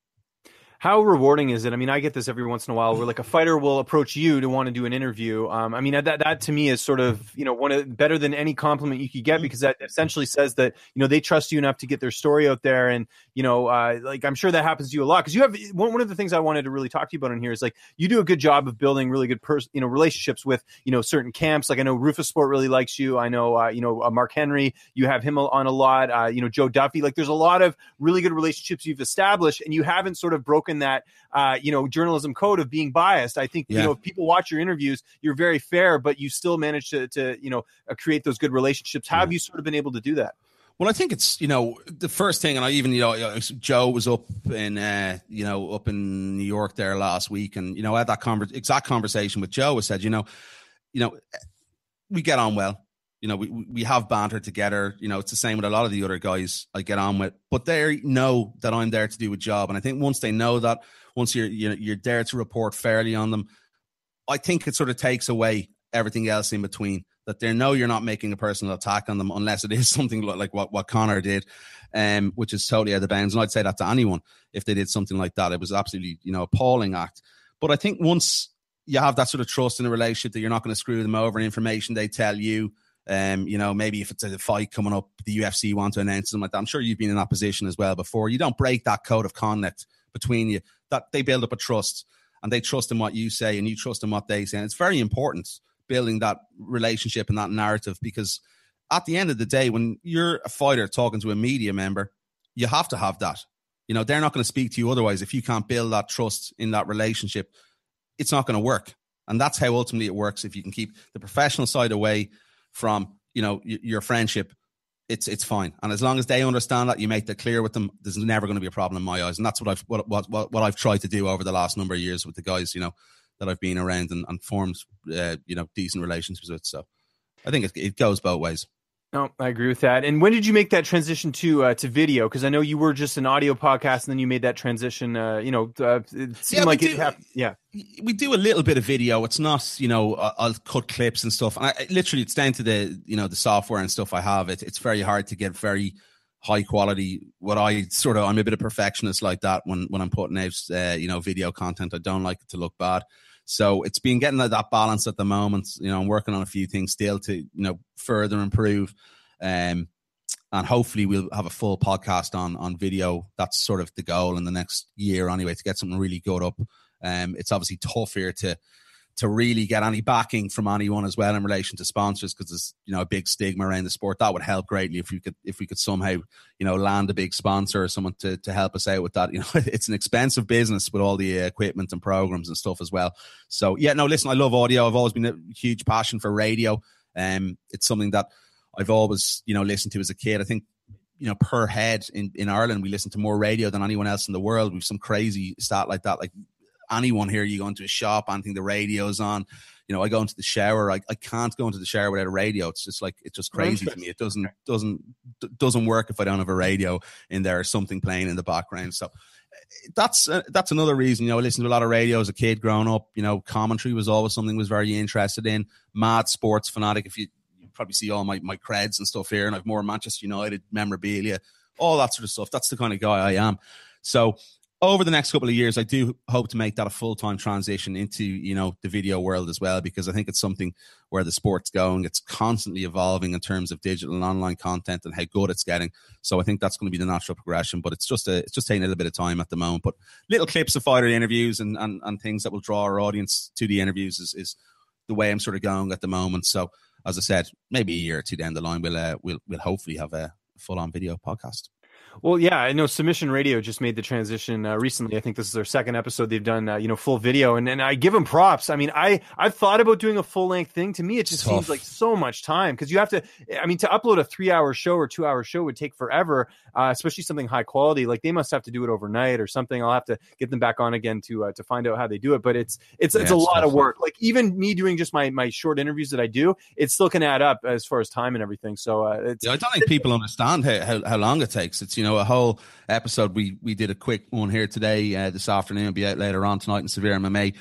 how rewarding is it? I mean, I get this every once in a while where like a fighter will approach you to want to do an interview. Um, I mean, that, that to me is sort of, you know, one of better than any compliment you could get because that essentially says that, you know, they trust you enough to get their story out there. And, you know, uh, like I'm sure that happens to you a lot because you have one, one of the things I wanted to really talk to you about in here is like you do a good job of building really good, pers- you know, relationships with, you know, certain camps. Like I know Roufusport really likes you. I know, uh, you know, uh, Mark Henry, you have him on a lot. Uh, you know, Joe Duffy. Like there's a lot of really good relationships you've established and you haven't sort of broken that, uh, uh, you know, journalism code of being biased. I think yeah. you know if people watch your interviews, you're very fair, but you still manage to to you know uh, create those good relationships. How yeah. have you sort of been able to do that? Well, I think it's you know the first thing, and I even you know Joe was up in uh, you know up in New York there last week, and you know I had that conver- exact conversation with Joe. I said, you know, you know, we get on well. You know, we we have banter together. You know, it's the same with a lot of the other guys I get on with, but they know that I'm there to do a job, and I think once they know that, once you're you're, you're there to report fairly on them, I think it sort of takes away everything else in between. That they know you're not making a personal attack on them unless it is something like what, what Conor did, um, which is totally out of bounds. And I'd say that to anyone if they did something like that. It was absolutely, you know, appalling act. But I think once you have that sort of trust in a relationship that you're not going to screw them over, and information they tell you, um, you know, maybe if it's a fight coming up, the UFC want to announce something like that. I'm sure you've been in that position as well before. You don't break that code of conduct between you that they build up a trust and they trust in what you say and you trust in what they say. And it's very important building that relationship and that narrative because at the end of the day, when you're a fighter talking to a media member, you have to have that. You know, they're not going to speak to you otherwise. If you can't build that trust in that relationship, it's not going to work. And that's how ultimately it works. If you can keep the professional side away from, you know, your friendship it's it's fine. And as long as they understand that, you make that clear with them. There's never going to be a problem in my eyes, and that's what I've what what what, I've tried to do over the last number of years with the guys, you know, that I've been around and, and formed, uh, you know, decent relationships with. So I think it, it goes both ways. No, I agree with that. And when did you make that transition to uh, to video? Because I know you were just an audio podcast, and then you made that transition. Uh, you know, uh, it seemed yeah, like it. Have, yeah, we do a little bit of video. It's not, you know, I'll cut clips and stuff. And I, literally, it's down to the, you know, the software and stuff I have. It, it's very hard to get very high quality. What I sort of, I'm a bit of perfectionist like that when when I'm putting out, uh, you know, video content. I don't like it to look bad. So it's been getting that balance at the moment. You know, I'm working on a few things still to, you know, further improve. Um, and hopefully we'll have a full podcast on on video. That's sort of the goal in the next year anyway to get something really good up. Um, it's obviously tough here to to really get any backing from anyone as well in relation to sponsors because there's you know a big stigma around the sport. That would help greatly if we could if we could somehow you know land a big sponsor or someone to to help us out with that. You know, it's an expensive business with all the equipment and programs and stuff as well. So yeah, no, listen, I love audio. I've always been a huge passion for radio. Um, it's something that I've always you know listened to as a kid. I think you know per head in in Ireland we listen to more radio than anyone else in the world. We've some crazy stat like that, like anyone here, you go into a shop, anything the radio's on. You know, I go into the shower. I, I can't go into the shower without a radio. It's just like it's just crazy to me. It doesn't doesn't doesn't work if I don't have a radio in there or something playing in the background. So that's uh, that's another reason. You know, I listened to a lot of radio as a kid growing up. You know, commentary was always something I was very interested in. Mad sports fanatic. If you, you probably see all my my creds and stuff here, and I've more Manchester United memorabilia, all that sort of stuff. That's the kind of guy I am. So over the next couple of years, I do hope to make that a full time transition into you know the video world as well because I think it's something where the sport's going. It's constantly evolving in terms of digital and online content and how good it's getting. So I think that's going to be the natural progression. But it's just a, it's just taking a little bit of time at the moment. But little clips of fighter interviews and and, and things that will draw our audience to the interviews is, is the way I'm sort of going at the moment. So as I said, maybe a year or two down the line, we'll uh, we'll we'll hopefully have a full on video podcast. Well, yeah, I know Submission Radio just made the transition uh, recently. I think this is their second episode they've done, uh, you know, full video, and and I give them props. I mean, I I've thought about doing a full length thing. To me, it just Tough. seems like so much time because you have to. I mean, to upload a three hour show or two hour show would take forever, uh, especially something high quality. Like they must have to do it overnight or something. I'll have to get them back on again to uh, to find out how they do it. But it's it's yeah, it's a it's lot of work. Like even me doing just my my short interviews that I do, it still can add up as far as time and everything. So uh, yeah, I don't think people understand how, how how long it takes. It's you know know, a whole episode. We we did a quick one here today, uh, this afternoon, be out later on tonight in Severe MMA.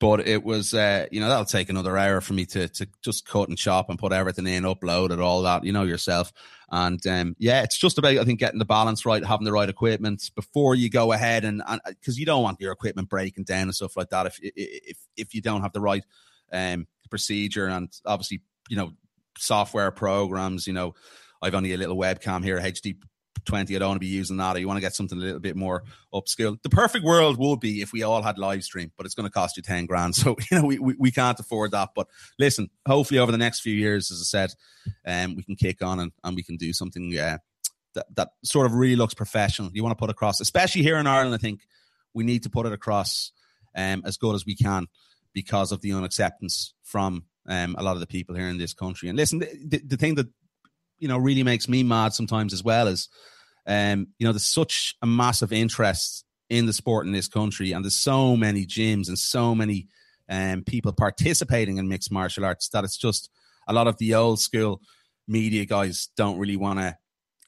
But it was, uh, you know, that'll take another hour for me to to just cut and chop and put everything in, upload it, all that, you know yourself. And um, yeah, it's just about I think getting the balance right, having the right equipment before you go ahead, and because you don't want your equipment breaking down and stuff like that if if if you don't have the right um, procedure and obviously you know software programs. You know, I've only a little webcam here, HD 20. I don't want to be using that. Or you want to get something a little bit more upskill. The perfect world would be if we all had live stream, but it's going to cost you 10 grand. So, you know, we, we, we can't afford that. But listen, hopefully over the next few years, as I said, um, we can kick on and, and we can do something uh, that, that sort of really looks professional. You want to put across, especially here in Ireland, I think we need to put it across um, as good as we can because of the unacceptance from um, a lot of the people here in this country. And listen, the, the thing that you know really makes me mad sometimes as well is, um, you know, there's such a massive interest in the sport in this country, and there's so many gyms and so many um, people participating in mixed martial arts that it's just a lot of the old school media guys don't really want to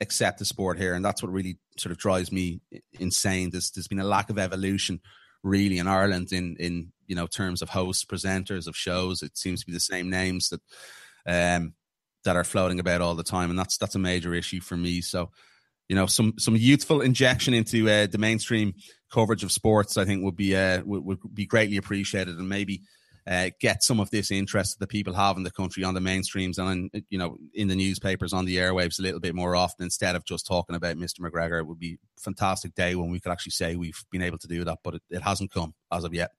accept the sport here, and that's what really sort of drives me insane. There's there's been a lack of evolution really in Ireland in in you know terms of hosts, presenters of shows. It seems to be the same names that um, that are floating about all the time, and that's that's a major issue for me. So, you know, some some youthful injection into uh, the mainstream coverage of sports, I think, would be uh, would, would be greatly appreciated, and maybe. Uh, get some of this interest that the people have in the country on the mainstreams and you know in the newspapers on the airwaves a little bit more often instead of just talking about Mr. McGregor. It would be a fantastic day when we could actually say we've been able to do that, but it, it hasn't come as of yet.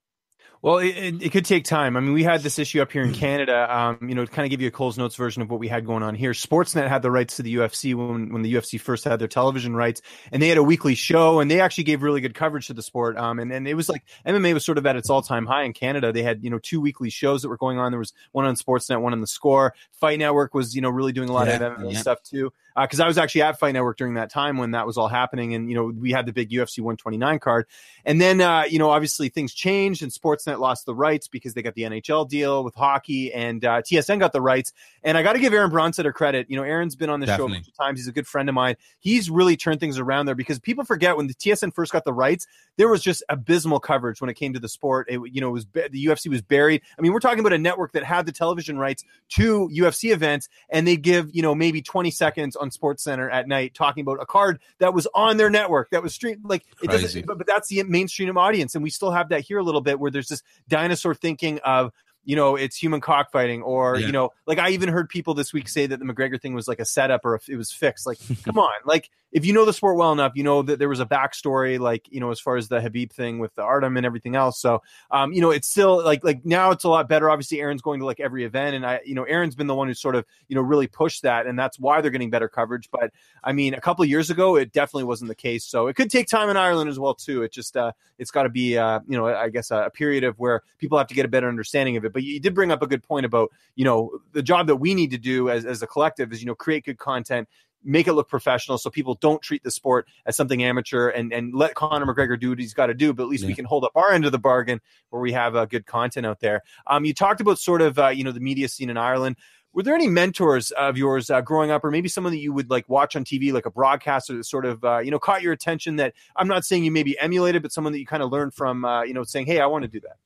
Well, it, it, could take time. I mean, we had this issue up here in Canada. Um, you know, to kind of give you a Cole's Notes version of what we had going on here. Sportsnet had the rights to the UFC when when the UFC first had their television rights, and they had a weekly show, and they actually gave really good coverage to the sport. Um, and and it was like MMA was sort of at its all time high in Canada. They had you know two weekly shows that were going on. There was one on Sportsnet, one on the Score. Fight Network was you know really doing a lot yeah, of MMA yeah. stuff too because uh, I was actually at Fight Network during that time when that was all happening, and you know we had the big UFC 129 card, and then uh, you know obviously things changed, and Sportsnet lost the rights because they got the NHL deal with hockey, and uh, TSN got the rights. And I got to give Aaron Bronsteter credit. You know, Aaron's been on the show a bunch of times. He's a good friend of mine. He's really turned things around there because people forget when the TSN first got the rights, there was just abysmal coverage when it came to the sport. It, you know, it was the UFC was buried. I mean, we're talking about a network that had the television rights to UFC events, and they give you know maybe 20 seconds on Sports Center at night talking about a card that was on their network that was streamed. Like it Crazy. doesn't, but, but that's the mainstream audience, and we still have that here a little bit where there's this dinosaur thinking of you know, it's human cockfighting, or yeah. you know, like I even heard people this week say that the McGregor thing was like a setup or if it was fixed. Like, come on, like if you know the sport well enough, you know that there was a backstory, like you know, as far as the Khabib thing with the Artem and everything else. So, um, you know, it's still like like now it's a lot better. Obviously, Aaron's going to like every event, and I, you know, Aaron's been the one who sort of you know really pushed that, and that's why they're getting better coverage. But I mean, a couple years ago, it definitely wasn't the case. So it could take time in Ireland as well too. It just uh, it's got to be uh, you know, I guess a, a period of where people have to get a better understanding of it. But you did bring up a good good point about you know the job that we need to do as, as a collective is you know create good content make it look professional so people don't treat the sport as something amateur and, and let Conor McGregor do what he's got to do. But at least yeah. we can hold up our end of the bargain where we have uh, good content out there. Um, you talked about sort of, uh, you know, the media scene in Ireland. Were there any mentors of yours uh, growing up, or maybe someone that you would like watch on TV, like a broadcaster that sort of, uh, you know, caught your attention that I'm not saying you maybe emulated, but someone that you kind of learned from, uh, you know, saying, hey, I want to do that?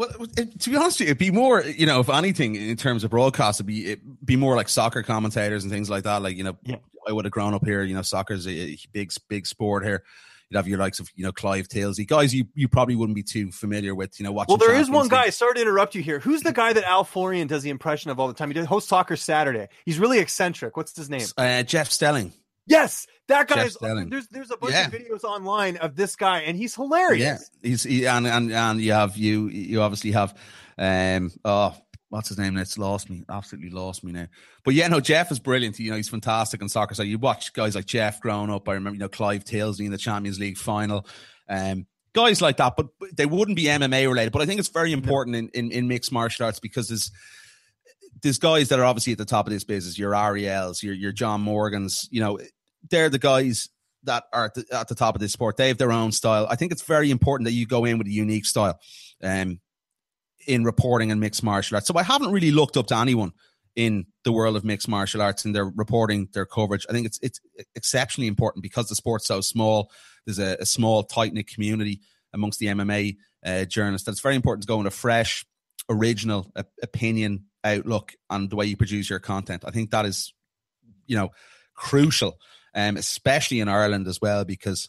Well, to be honest, with you, it'd be more, you know, if anything, in terms of broadcast, it'd be it'd be more like soccer commentators and things like that. Like, you know, yeah. I would have grown up here. You know, soccer's a big, big sport here. You'd have your likes of, you know, Clive Tyldesley, guys you, you probably wouldn't be too familiar with, you know, watching. Well, there Champions is one guy. Sorry to interrupt you here. Who's the guy that Al Florian does the impression of all the time? He does host Soccer Saturday. He's really eccentric. What's his name? Uh, Jeff Stelling. Yes, that guy is. There's there's a bunch yeah. of videos online of this guy, and he's hilarious. Yeah, he's he, and and and you have you you obviously have um oh what's his name? It's lost me, absolutely lost me now. But yeah, no, Jeff is brilliant. You know, he's fantastic in soccer. So you watch guys like Jeff growing up. I remember, you know, Clive Tyldesley in the Champions League final. Um, guys like that, but they wouldn't be MMA related. But I think it's very important in, in, in mixed martial arts because there's there's guys that are obviously at the top of this business. Your Ariels, your your John Morgans. You know, they're the guys that are at the, at the, top of this sport. They have their own style. I think it's very important that you go in with a unique style um, in reporting and mixed martial arts. So I haven't really looked up to anyone in the world of mixed martial arts and their reporting, their coverage. I think it's it's exceptionally important because the sport's so small. There's a, a small, tight knit community amongst the MMA uh, journalists. That's very important to go in a fresh, original opinion outlook on the way you produce your content. I think that is, you know, crucial, um, especially in Ireland as well, because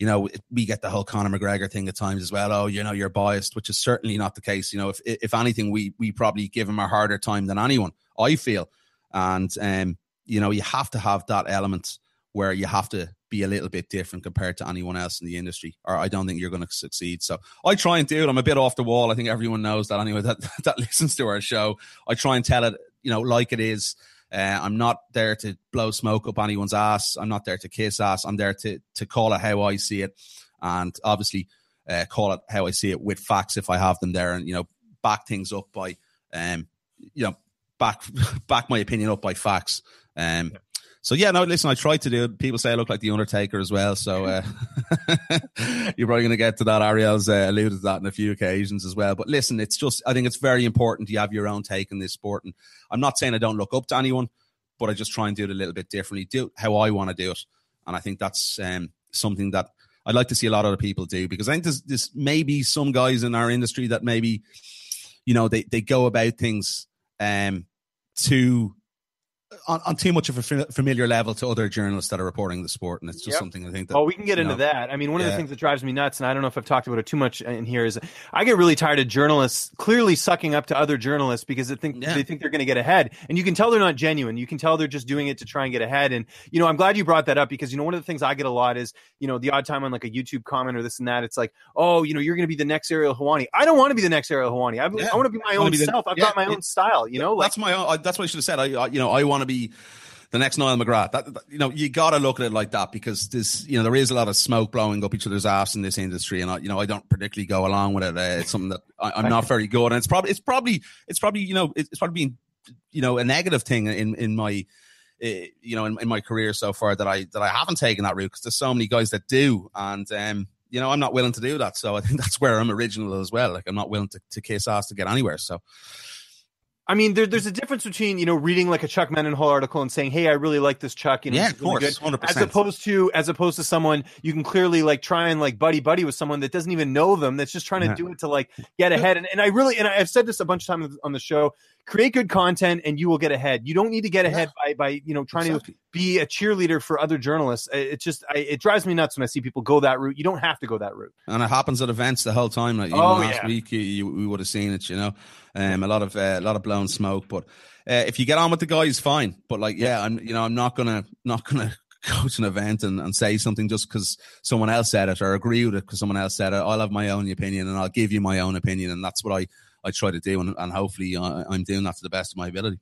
you know, we get the whole Conor McGregor thing at times as well. Oh, you know, you're biased, which is certainly not the case. You know, if if anything, we we probably give him a harder time than anyone. I feel, and um, you know, you have to have that element where you have to be a little bit different compared to anyone else in the industry, or I don't think you're going to succeed. So I try and do it. I'm a bit off the wall. I think everyone knows that anyway. That that listens to our show, I try and tell it, you know, like it is. Uh, I'm not there to blow smoke up anyone's ass. I'm not there to kiss ass. I'm there to to call it how I see it, and obviously uh, call it how I see it with facts if I have them there, and you know back things up by um you know back back my opinion up by facts. Um, so yeah, no, listen, I tried to do it. People say I look like the Undertaker as well. So uh, you're probably going to get to that. Ariel's uh, alluded to that on a few occasions as well. But listen, it's just I think it's very important you have your own take in this sport. And I'm not saying I don't look up to anyone, but I just try and do it a little bit differently, do how I want to do it. And I think that's um, something that I'd like to see a lot of other people do because I think there's, there's maybe some guys in our industry that maybe, you know, they, they go about things um, too on, on too much of a familiar level to other journalists that are reporting the sport, and it's just yep. something I think that. Oh, we can get into know, that. I mean, one of the things that drives me nuts, and I don't know if I've talked about it too much in here, is I get really tired of journalists clearly sucking up to other journalists because they think yeah. they think they're going to get ahead, and you can tell they're not genuine. You can tell they're just doing it to try and get ahead. And you know, I'm glad you brought that up because you know one of the things I get a lot is you know the odd time on like a YouTube comment or this and that, it's like, oh, you know, you're going to be the next Ariel Helwani. I don't want to be the next Ariel Helwani. I, yeah. I want to be my own self. I've got my own style. You know, like, that's my own. That's what I should have said. I, I you know, I want to be the next Niall McGrath. That, that, you know, you got to look at it like that because this, you know, there is a lot of smoke blowing up each other's ass in this industry, and I, you know, I don't particularly go along with it. Uh, it's something that I, am not very good, and it's probably, it's probably, it's probably, you know, it's probably been, you know, a negative thing in in my. Uh, you know, in, in my career so far, that I that I haven't taken that route because there's so many guys that do, and um, you know, I'm not willing to do that. So I think that's where I'm original as well. Like I'm not willing to, to kiss ass to get anywhere. So I mean, there, there's a difference between you know reading like a Chuck Mendenhall article and saying, "Hey, I really like this Chuck," you know, yeah, of course, really as opposed to as opposed to someone you can clearly like try and like buddy buddy with someone that doesn't even know them, that's just trying to do it to like get ahead. And, and I really and I've said this a bunch of times on the show create good content and you will get ahead. You don't need to get ahead yeah. by by you know trying exactly. to be a cheerleader for other journalists. It just I, it drives me nuts when I see people go that route. You don't have to go that route. And it happens at events the whole time. Like even oh, last yeah. week, you, you, we would have seen it. You know, um, a lot of uh, a lot of blown smoke. But uh, if you get on with the guys, fine. But like, yeah, I'm you know I'm not gonna not gonna go to an event and, and say something just because someone else said it or agree with it because someone else said it. I'll have my own opinion and I'll give you my own opinion, and that's what I I try to do, and, and hopefully uh, I'm doing that to the best of my ability.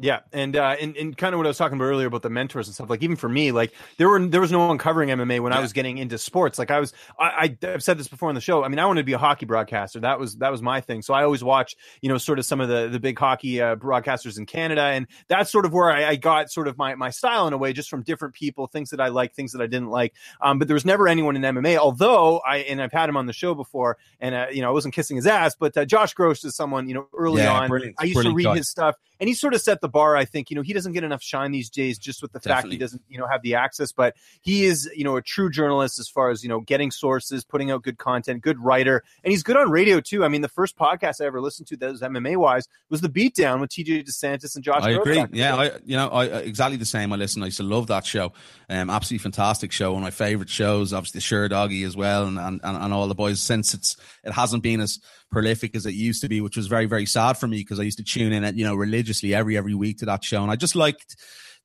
Yeah, and uh, and and kind of what I was talking about earlier about the mentors and stuff. Like even for me, like there were there was no one covering MMA when yeah. I was getting into sports. Like I was, I, I've said this before on the show. I mean, I wanted to be a hockey broadcaster. That was that was my thing. So I always watch, you know, sort of some of the the big hockey uh, broadcasters in Canada, and that's sort of where I, I, got sort of my my style in a way, just from different people, things that I like, things that I didn't like. Um, but there was never anyone in MMA. Although I and I've had him on the show before, and uh, you know I wasn't kissing his ass, but uh, Josh Gross is someone you know early yeah, on. I used to read his stuff and he sort of set the bar. I think you know he doesn't get enough shine these days just with the Definitely. fact he doesn't you know have the access, but he is you know a true journalist as far as you know getting sources, putting out good content, good writer, and he's good on radio too. I mean, the first podcast I ever listened to that was MMA wise was the Beatdown with TJ DeSantis and Josh. I agree. Yeah, I you know I exactly the same. I listen. I used to love that show. Um, absolutely fantastic show. One of my favorite shows. Obviously, the Sherdoggy as well, and, and and all the boys. Since it's it hasn't been as prolific as it used to be, which was very, very sad for me because I used to tune in at, you know, religiously every, every week to that show. And I just liked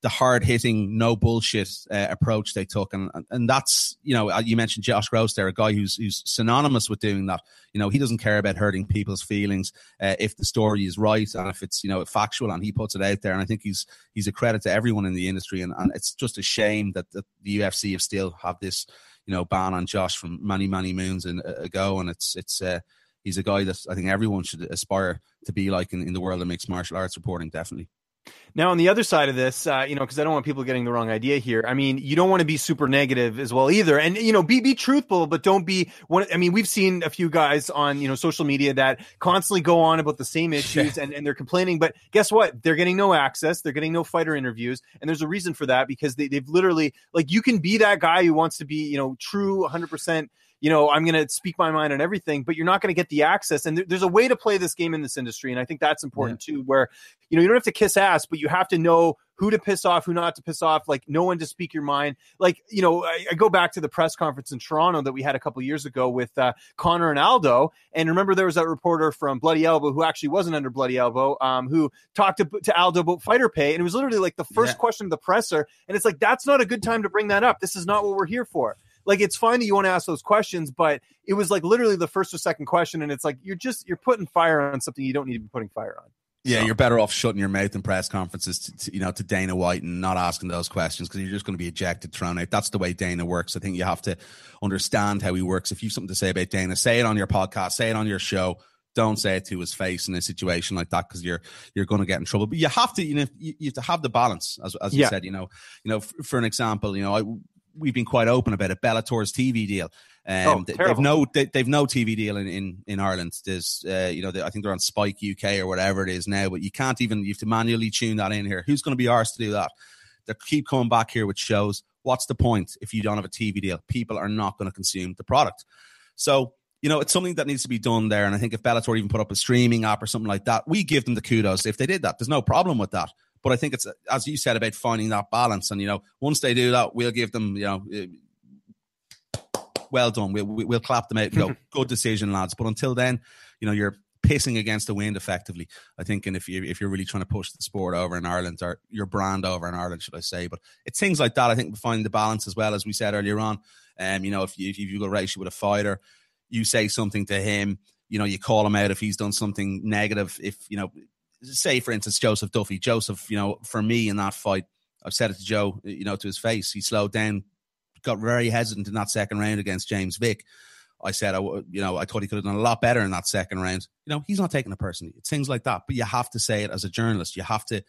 the hard hitting, no bullshit uh, approach they took. And, and that's, you know, uh, you mentioned Josh Gross there, a guy who's, who's synonymous with doing that. You know, he doesn't care about hurting people's feelings uh, if the story is right and if it's, you know, factual and he puts it out there. And I think he's, he's a credit to everyone in the industry. And, and it's just a shame that, that the UFC have still have this, you know, ban on Josh from many, many moons in, uh, ago. And it's, it's, uh, he's a guy that I think everyone should aspire to be like in, in the world of mixed martial arts reporting, definitely. Now, on the other side of this, uh, you know, because I don't want people getting the wrong idea here. I mean, you don't want to be super negative as well either, and you know, be be truthful, but don't be one. I mean, we've seen a few guys on you know social media that constantly go on about the same issues and, and they're complaining, but guess what? They're getting no access, they're getting no fighter interviews, and there's a reason for that because they, they've literally like you can be that guy who wants to be you know true 100 percent you know, I'm going to speak my mind on everything, but you're not going to get the access. And there's a way to play this game in this industry. And I think that's important yeah. too, where, you know, you don't have to kiss ass, but you have to know who to piss off, who not to piss off, like no one to speak your mind. Like, you know, I, I go back to the press conference in Toronto that we had a couple years ago with uh, Conor and Aldo. And remember, there was that reporter from Bloody Elbow who actually wasn't under Bloody Elbow, um, who talked to, to Aldo about fighter pay. And it was literally like the first yeah. question of the presser. And it's like, that's not a good time to bring that up. This is not what we're here for like it's fine that you want to ask those questions, but it was like literally the first or second question, and it's like you're just you're putting fire on something you don't need to be putting fire on. Yeah, so. you're better off shutting your mouth in press conferences, to, to, you know, to Dana White and not asking those questions because you're just going to be ejected, thrown out. That's the way Dana works. I think you have to understand how he works. If you've something to say about Dana, say it on your podcast, say it on your show. Don't say it to his face in a situation like that because you're you're going to get in trouble. But you have to, you know, you, you have to have the balance, as as yeah. you said. You know, you know, for, for an example, you know, I we've been quite open about it. Bellator's TV deal. Um, oh, they, have no they, have no TV deal in in, in Ireland. There's uh, you know they, I think they're on Spike UK or whatever it is now, but you can't even you have to manually tune that in here. Who's going to be ours to do that? They keep coming back here with shows. What's the point if you don't have a TV deal? People are not going to consume the product. So you know, it's something that needs to be done there. And I think if Bellator even put up a streaming app or something like that, we give them the kudos if they did that. There's no problem with that. But I think it's as you said about finding that balance, and you know, once they do that, we'll give them, you know, eh, well done. We'll we'll clap them out and go, good decision, lads. But until then, you know, you're pissing against the wind effectively. I think, and if you if you're really trying to push the sport over in Ireland or your brand over in Ireland, should I say? But it's things like that. I think we find the balance as well as we said earlier on. Um, you know, if you if you go race with a fighter, you say something to him. You know, you call him out if he's done something negative. If you know, say for instance Joseph Duffy. Joseph, you know, for me in that fight, I've said it to Joe, you know, to his face. He slowed down, got very hesitant in that second round against James Vick. I said, I, you know, I thought he could have done a lot better in that second round. You know, he's not taking it personally. It's things like that. But you have to say it as a journalist. You have to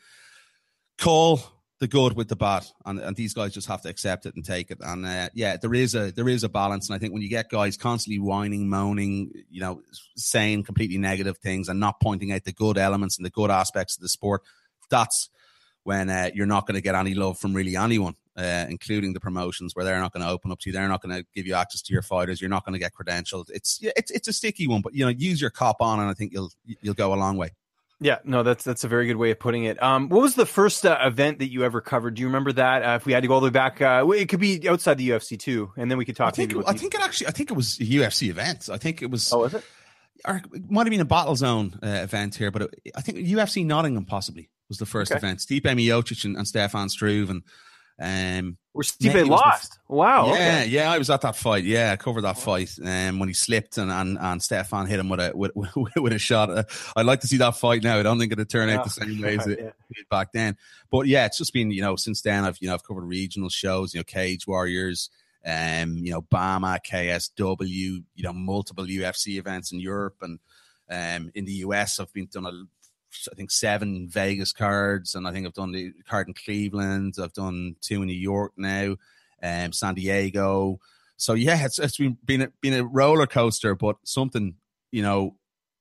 call the good with the bad, and, and these guys just have to accept it and take it. And uh, yeah, there is a there is a balance, and I think when you get guys constantly whining, moaning, you know, saying completely negative things and not pointing out the good elements and the good aspects of the sport, that's when uh, you're not going to get any love from really anyone, uh, including the promotions, where they're not going to open up to you. They're not going to give you access to your fighters. You're not going to get credentialed. It's it's it's a sticky one, but you know, use your cop on, and I think you'll you'll go a long way. Yeah, no, that's that's a very good way of putting it. Um, what was the first uh, event that you ever covered? Do you remember that? Uh, if we had to go all the way back, uh, it could be outside the UFC too, and then we could talk. I think, it, I think it actually, I think it was a UFC event. I think it was. Oh, was it? Or it might have been a Battle Zone uh, event here, but it, I think UFC Nottingham possibly was the first okay. event. Stipe Miocic and, and Stefan Struve and um, where Stipe lost. The, wow. Yeah, okay. yeah, I was at that fight. Yeah, I covered that fight. Um, when he slipped and and, and Stefan hit him with a with, with a shot. Uh, I'd like to see that fight now. I don't think it'd turn out the same way as it yeah. did back then. But yeah, it's just been you know since then I've you know I've covered regional shows. You know, Cage Warriors. Um, you know, BAMMA, KSW, you know, multiple UFC events in Europe and um, in the US. I've been done a I think seven Vegas cards, and I think I've done the card in Cleveland. I've done two in New York now, um, San Diego. So yeah, it's it's been been a, been a roller coaster, but something you know.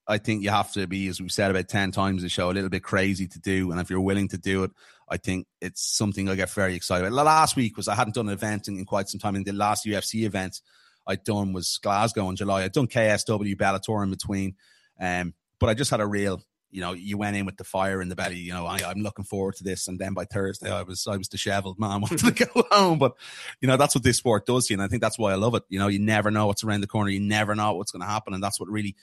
I think you have to be, as we've said about ten times the show, a little bit crazy to do. And if you're willing to do it, I think it's something I get very excited about. Last week was I hadn't done an event in, in quite some time. And the last UFC event I'd done was Glasgow in July. I'd done KSW, Bellator in between. Um, but I just had a real you know, you went in with the fire in the belly. You know, I, am looking forward to this. And then by Thursday, I was I was dishevelled, man. I wanted to go home, but you know, that's what this sport does. You know, I think that's why I love it. You know, you never know what's around the corner. You never know what's going to happen, and that's what really,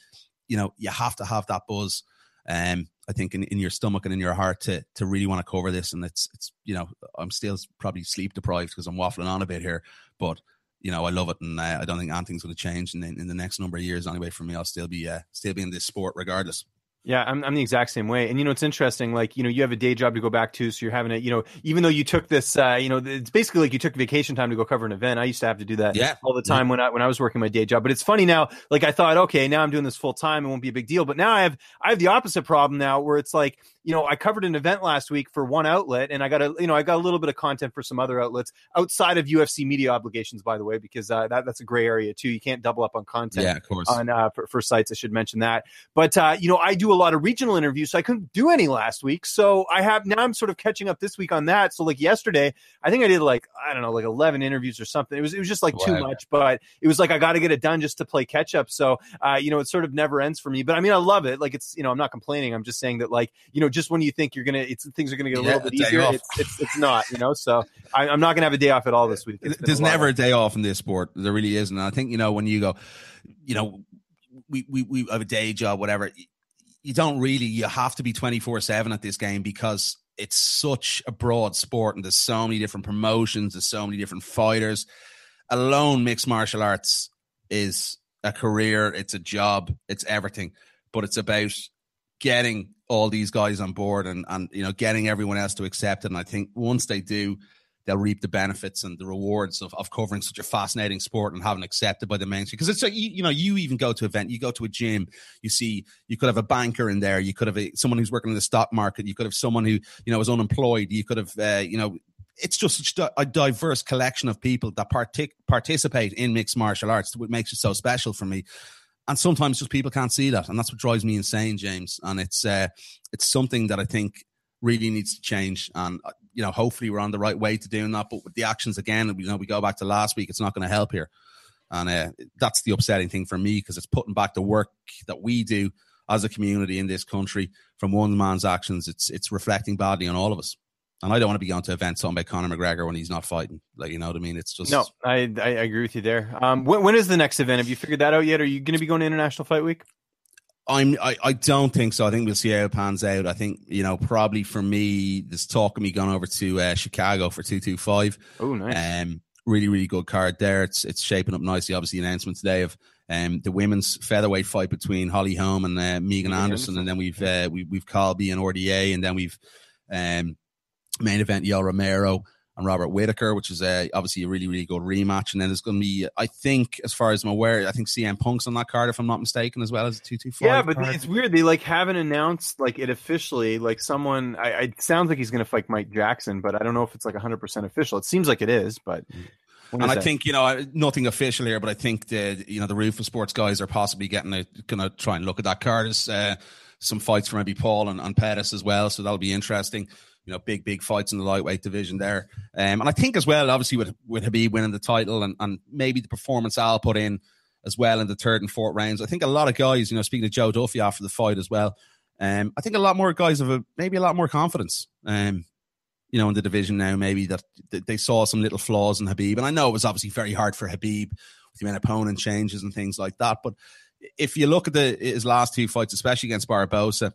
you know, you have to have that buzz. Um, I think in, in your stomach and in your heart to to really want to cover this. And it's it's you know, I'm still probably sleep deprived because I'm waffling on a bit here, but you know, I love it, and uh, I don't think anything's going to change in, in the next number of years anyway. For me, I'll still be uh, still be in this sport regardless. Yeah, I'm, I'm the exact same way. And, you know, it's interesting. Like, you know, you have a day job to go back to. So you're having it, you know, even though you took this, uh, you know, it's basically like you took vacation time to go cover an event. I used to have to do that yeah. all the time yeah. when I, when I was working my day job. But it's funny now, like I thought, okay, now I'm doing this full time. It won't be a big deal. But now I have, I have the opposite problem now where it's like, you know, I covered an event last week for one outlet, and I got a you know I got a little bit of content for some other outlets outside of UFC media obligations, by the way, because uh, that that's a gray area too. You can't double up on content. Yeah, of course. On uh, for, for sites, I should mention that. But uh, you know, I do a lot of regional interviews, so I couldn't do any last week. So I have now I'm sort of catching up this week on that. So like yesterday, I think I did like I don't know like 11 interviews or something. It was it was just like wow. too much, but it was like I got to get it done just to play catch up. So uh, you know, it sort of never ends for me. But I mean, I love it. Like it's you know, I'm not complaining. I'm just saying that like you know, just when you think you're gonna, it's things are gonna get a yeah, little bit easier. It's, it's, it's not. You know, so I, am not gonna have a day off at all this week. There's never a day off in this sport. There really isn't. And I think you know when you go, you know, we we we have a day job, whatever. You don't really. You have to be 24 seven at this game because it's such a broad sport and there's so many different promotions, there's so many different fighters. Alone mixed martial arts is a career, it's a job, it's everything. But it's about getting all these guys on board and, and you know getting everyone else to accept it. And I think once they do, they'll reap the benefits and the rewards of, of covering such a fascinating sport and having accepted by the mainstream. Because it's like, you, you, know, you even go to an event, you go to a gym, you see, you could have a banker in there, you could have a, someone who's working in the stock market, you could have someone who, you know, is unemployed, you could have, uh, you know, it's just such a diverse collection of people that partic- participate in mixed martial arts, what makes it so special for me. And sometimes just people can't see that, and that's what drives me insane, James. And it's uh, it's something that I think really needs to change. And uh, you know, hopefully we're on the right way to doing that. But with the actions again, you know, we go back to last week, it's not going to help here. And uh, that's the upsetting thing for me because it's putting back the work that we do as a community in this country from one man's actions. It's it's reflecting badly on all of us. And I don't want to be going to events talking by Conor McGregor when he's not fighting. Like you know what I mean? It's just no. I I agree with you there. Um, when, when is the next event? Have you figured that out yet? Are you going to be going to International Fight Week? I'm I, I don't think so. I think we'll see how it pans out. I think, you know, probably for me, there's talk of me going over to uh, Chicago for two two five. Oh nice. Um really, really good card there. It's it's shaping up nicely. Obviously announcement today of um the women's featherweight fight between Holly Holm and uh, Megan Anderson. Anderson. And then we've uh we, we've Colby and RDA and then we've um main event Yoel Romero and Robert Whitaker, which is a, obviously a really, really good rematch. And then there's going to be, I think, as far as I'm aware, I think CM Punk's on that card, if I'm not mistaken, as well as a 225. Yeah, but card. it's weird. They like haven't announced like it officially. Like someone, I, I it sounds like he's going to fight Mike Jackson, but I don't know if it's like 100% official. It seems like it is, but. And I think you know nothing official here, but I think the you know the Roufusport guys are possibly getting a, gonna try and look at that card as uh, some fights for maybe Paul and, and Pettis as well, so that'll be interesting you know, big, big fights in the lightweight division there. Um, and I think as well, obviously with, with Khabib winning the title and, and maybe the performance Al put in as well in the third and fourth rounds. I think a lot of guys, you know, speaking to Joe Duffy after the fight as well, um, I think a lot more guys have a, maybe a lot more confidence, um, you know, in the division now, maybe that, that they saw some little flaws in Khabib, And I know it was obviously very hard for Khabib with the amount of opponent changes and things like that. But if you look at the his last two fights, especially against Barbosa,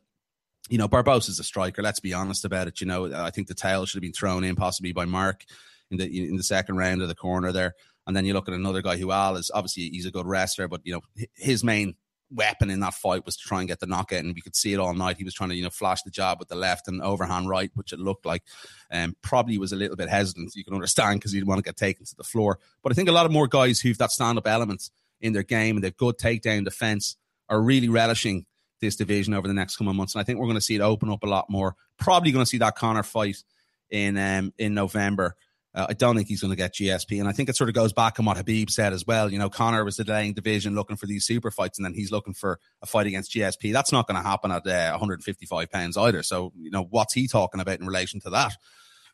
you know, Barbosa is a striker. Let's be honest about it. You know, I think the tail should have been thrown in possibly by Mark in the in the second round of the corner there. And then you look at another guy who Al is obviously he's a good wrestler, but you know his main weapon in that fight was to try and get the knockout, and we could see it all night. He was trying to you know flash the jab with the left and overhand right, which it looked like. Um, probably was a little bit hesitant. You can understand because he didn't want to get taken to the floor. But I think a lot of more guys who've that stand up element in their game and they've good takedown defense are really relishing this division over the next coming months. And I think we're going to see it open up a lot more. Probably going to see that Conor fight in um, in November. Uh, I don't think he's going to get GSP. And I think it sort of goes back on what Khabib said as well. You know, Conor was delaying division looking for these super fights, and then he's looking for a fight against GSP. That's not going to happen at uh, 155 pounds either. So, you know, what's he talking about in relation to that?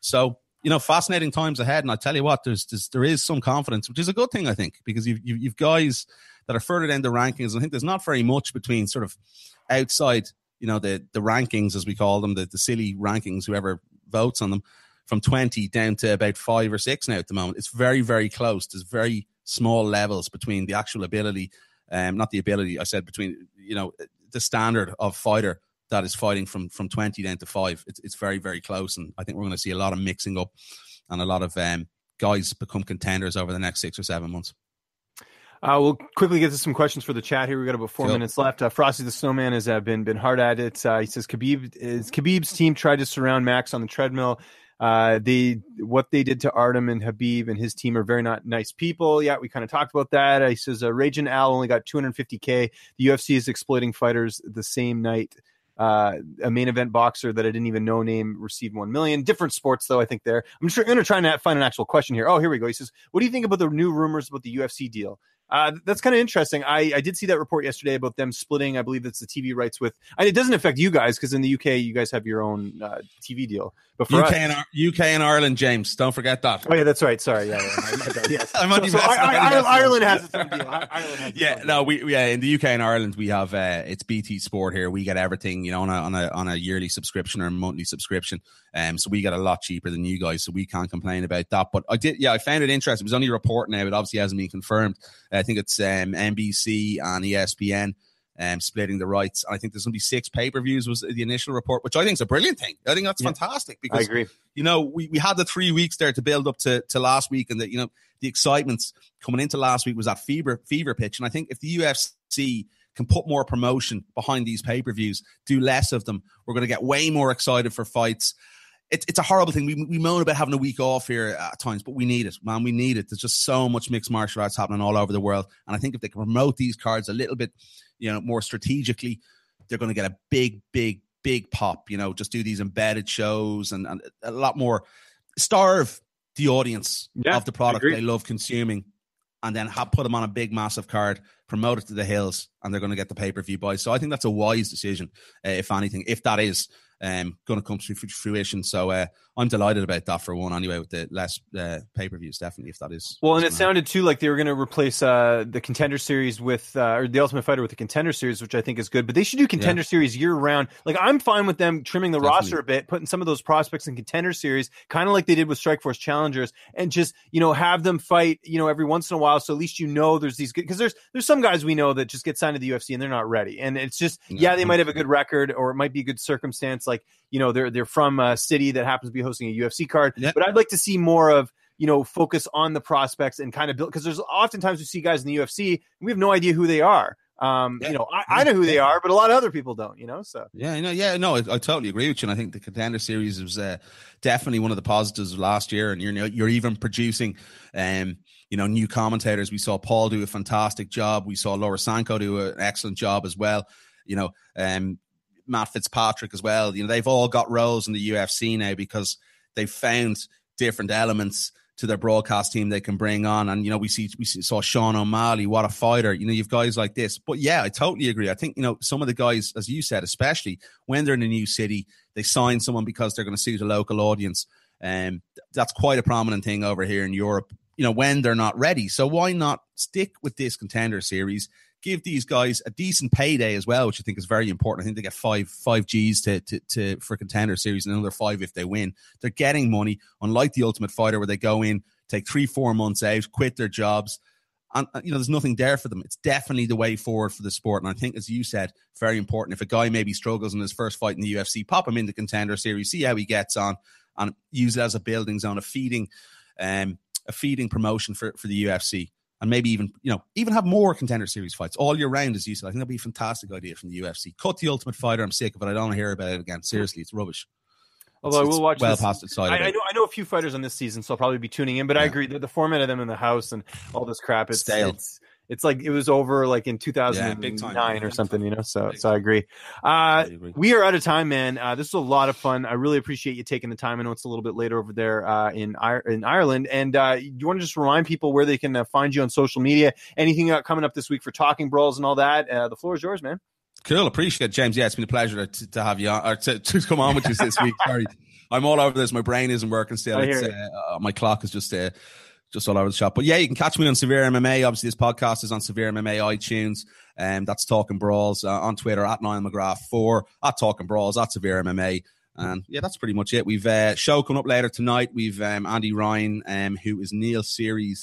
So, you know, fascinating times ahead. And I tell you what, there's, there's there is some confidence, which is a good thing, I think, because you've, you've guys that are further down the rankings. I think there's not very much between sort of outside, you know, the the rankings as we call them, the, the silly rankings, whoever votes on them, from 20 down to about five or six now at the moment. It's very, very close. There's very small levels between the actual ability, um, not the ability, I said between, you know, the standard of fighter that is fighting from from 20 down to five. It's, it's very, very close. And I think we're going to see a lot of mixing up and a lot of um, guys become contenders over the next six or seven months. Uh, we'll quickly get to some questions for the chat here. We've got about four yep. minutes left. Uh, Frosty the Snowman has uh, been been hard at it. Uh, he says Khabib is Khabib's team tried to surround Max on the treadmill. Uh, they what they did to Artem and Khabib and his team are very not nice people. Yeah, we kind of talked about that. He says uh, Raging Al only got 250k. The UFC is exploiting fighters the same night uh, a main event boxer that I didn't even know name received one million. Different sports though, I think there. I'm sure going to try and find an actual question here. Oh, here we go. He says, "What do you think about the new rumors about the UFC deal?" Uh, that's kind of interesting. I, I did see that report yesterday about them splitting. I believe it's the TV rights with. And it doesn't affect you guys because in the UK you guys have your own uh, TV deal. But for UK us, and UK and Ireland, James, don't forget that. Oh yeah, that's right. Sorry, yeah, yeah. yes. I'm so, so I- I- Ireland has its own deal. Ireland has Yeah, no, we yeah in the UK and Ireland we have uh, it's BT Sport here. We get everything, you know, on a on a on a yearly subscription or a monthly subscription. Um, so we get a lot cheaper than you guys, so we can't complain about that. But I did, yeah, I found it interesting. It was only a report now, it obviously hasn't been confirmed. I think it's um, NBC and ESPN. Um, splitting the rights, I think there's going to be six pay per views. Was the initial report, which I think is a brilliant thing. I think that's Yeah. fantastic I because agree. you know, we, we had the three weeks there to build up to, to last week, and that you know the excitement coming into last week was that fever fever pitch. And I think if the UFC can put more promotion behind these pay per views, do less of them, we're going to get way more excited for fights. It's it's a horrible thing. We we moan about having a week off here at times, but we need it, man. We need it. There's just so much mixed martial arts happening all over the world, and I think if they can promote these cards a little bit, you know, more strategically, they're going to get a big, big, big pop. You know, just do these embedded shows and, and a lot more starve the audience Yeah, of the product they love consuming, and then have, put them on a big, massive card, promote it to the hills, and they're going to get the pay per view buys. So I think that's a wise decision, uh, if anything, if that is um, going to come to fruition. So uh, I'm delighted about that for one, anyway, with the less uh, pay per views, definitely, if that is. Well, and it sounded too like they were going to replace uh, the contender series with, uh, or the Ultimate Fighter with the contender series, which I think is good. But they should do contender series year round. Like I'm fine with them trimming the Definitely. roster a bit, putting some of those prospects in contender series, kind of like they did with Strikeforce Challengers, and just you know have them fight, you know, every once in a while. So at least you know there's these good because there's there's some guys we know that just get signed to the UFC and they're not ready, and it's just yeah, they might have a good record or it might be a good circumstance, like you know they're they're from a city that happens to be hosting a UFC card. Yeah. But I'd like to see more of you know focus on the prospects and kind of build because there's oftentimes we see guys in the UFC we have no idea who they are. Um, Yeah. you know, I, I know who they are, but a lot of other people don't. You know, so Yeah, you know, yeah, no, I, I totally agree with you. And I think the contender series was uh, definitely one of the positives of last year. And you're you're even producing, um, you know, new commentators. We saw Paul do a fantastic job. We saw Laura Sanko do an excellent job as well. You know, um, Matt Fitzpatrick as well. You know, they've all got roles in the UFC now because they've found different elements to their broadcast team they can bring on. And you know, we see we saw Sean O'Malley, what a fighter. You know, you've guys like this. But yeah, I totally agree. I think you know some of the guys, as you said, especially when they're in a new city, they sign someone because they're going to suit a local audience. Um, that's quite a prominent thing over here in Europe. You know, when they're not ready. So why not stick with this contender series? Give these guys a decent payday as well, which I think is very important. I think they get five five G's to to, to for contender series and another five if they win. They're getting money, unlike the Ultimate Fighter, where they go in, take three four months out, quit their jobs, and uh, you know there's nothing there for them. It's definitely the way forward for the sport, and I think, as you said, very important. If a guy maybe struggles in his first fight in the UFC, pop him in the contender series, see how he gets on, and use it as a building zone, a feeding, um, a feeding promotion for for the UFC. And maybe even, you know, even have more contender series fights all year round, as you said. I think that'd be a fantastic idea from the UFC. Cut the Ultimate Fighter. I'm sick of it. I don't want to hear about it again. Seriously, it's rubbish. Although I will watch well this- past its side. I, I it. know I know a few fighters on this season, so I'll probably be tuning in. But I agree that the format of them in the house and all this crap, it's Stale. It's, it's like it was over like in big time. 2009 or something, you know. So Big so I agree. Uh, we are out of time, man. Uh, this was a lot of fun. I really appreciate you taking the time. I know it's a little bit later over there uh, in in Ireland. And uh, you want to just remind people where they can uh, find you on social media? Anything uh, coming up this week for Talking Brawls and all that? Uh, the floor is yours, man. Cool, appreciate it, James. Yeah, it's been a pleasure to, to have you on, or to, to come on with you this week. Sorry, I'm all over this. My brain isn't working still. Uh, uh, my clock is just uh, just all over the shop. But yeah, you can catch me on Severe MMA. Obviously, this podcast is on Severe MMA iTunes. Um, that's Talking Brawls uh, on Twitter at Niall McGrath four at Talking Brawls at Severe MMA. And yeah, that's pretty much it. We've uh, show coming up later tonight. We've um, Andy Ryan, um, who is Neil Seery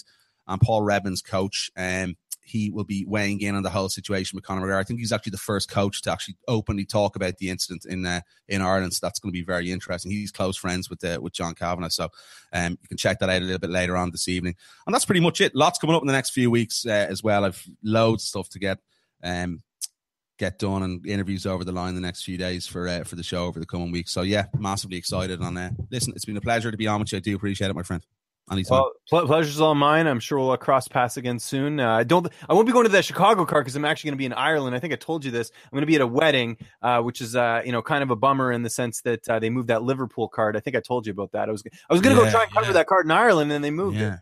and Paul Redmond's coach. Um, he will be weighing in on the whole situation with Conor McGregor. I think he's actually the first coach to actually openly talk about the incident in uh, in Ireland. So that's going to be very interesting. He's close friends with uh, with John Kavanagh, so um, you can check that out a little bit later on this evening. And that's pretty much it. Lots coming up in the next few weeks uh, as well. I've loads of stuff to get um, get done and interviews over the line the next few days for uh, for the show over the coming weeks. So yeah, massively excited. And uh, listen, it's been a pleasure to be on with you. I do appreciate it, my friend. Anytime. Well, pleasure's all mine. I'm sure we'll cross paths again soon. Uh, I don't. I won't be going to that Chicago card because I'm actually going to be in Ireland. I think I told you this. I'm going to be at a wedding, uh, which is uh, you know kind of a bummer in the sense that uh, they moved that Liverpool card. I think I told you about that. I was I was going to Yeah, go try and cover yeah. that card in Ireland, and they moved Yeah. it.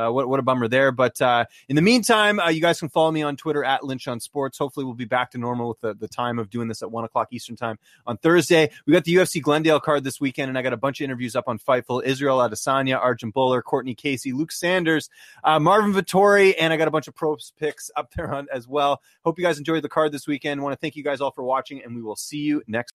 Uh, what what a bummer there. But uh, in the meantime, uh, you guys can follow me on Twitter at Lynch on Sports. Hopefully, we'll be back to normal with the, the time of doing this at one o'clock Eastern time on Thursday. We got the UFC Glendale card this weekend, and I got a bunch of interviews up on Fightful. Israel Adesanya, Arjan Bhullar, Courtney Casey, Luke Sanders, uh, Marvin Vettori, and I got a bunch of pros picks up there on as well. Hope you guys enjoyed the card this weekend. want to thank you guys all for watching, and we will see you next.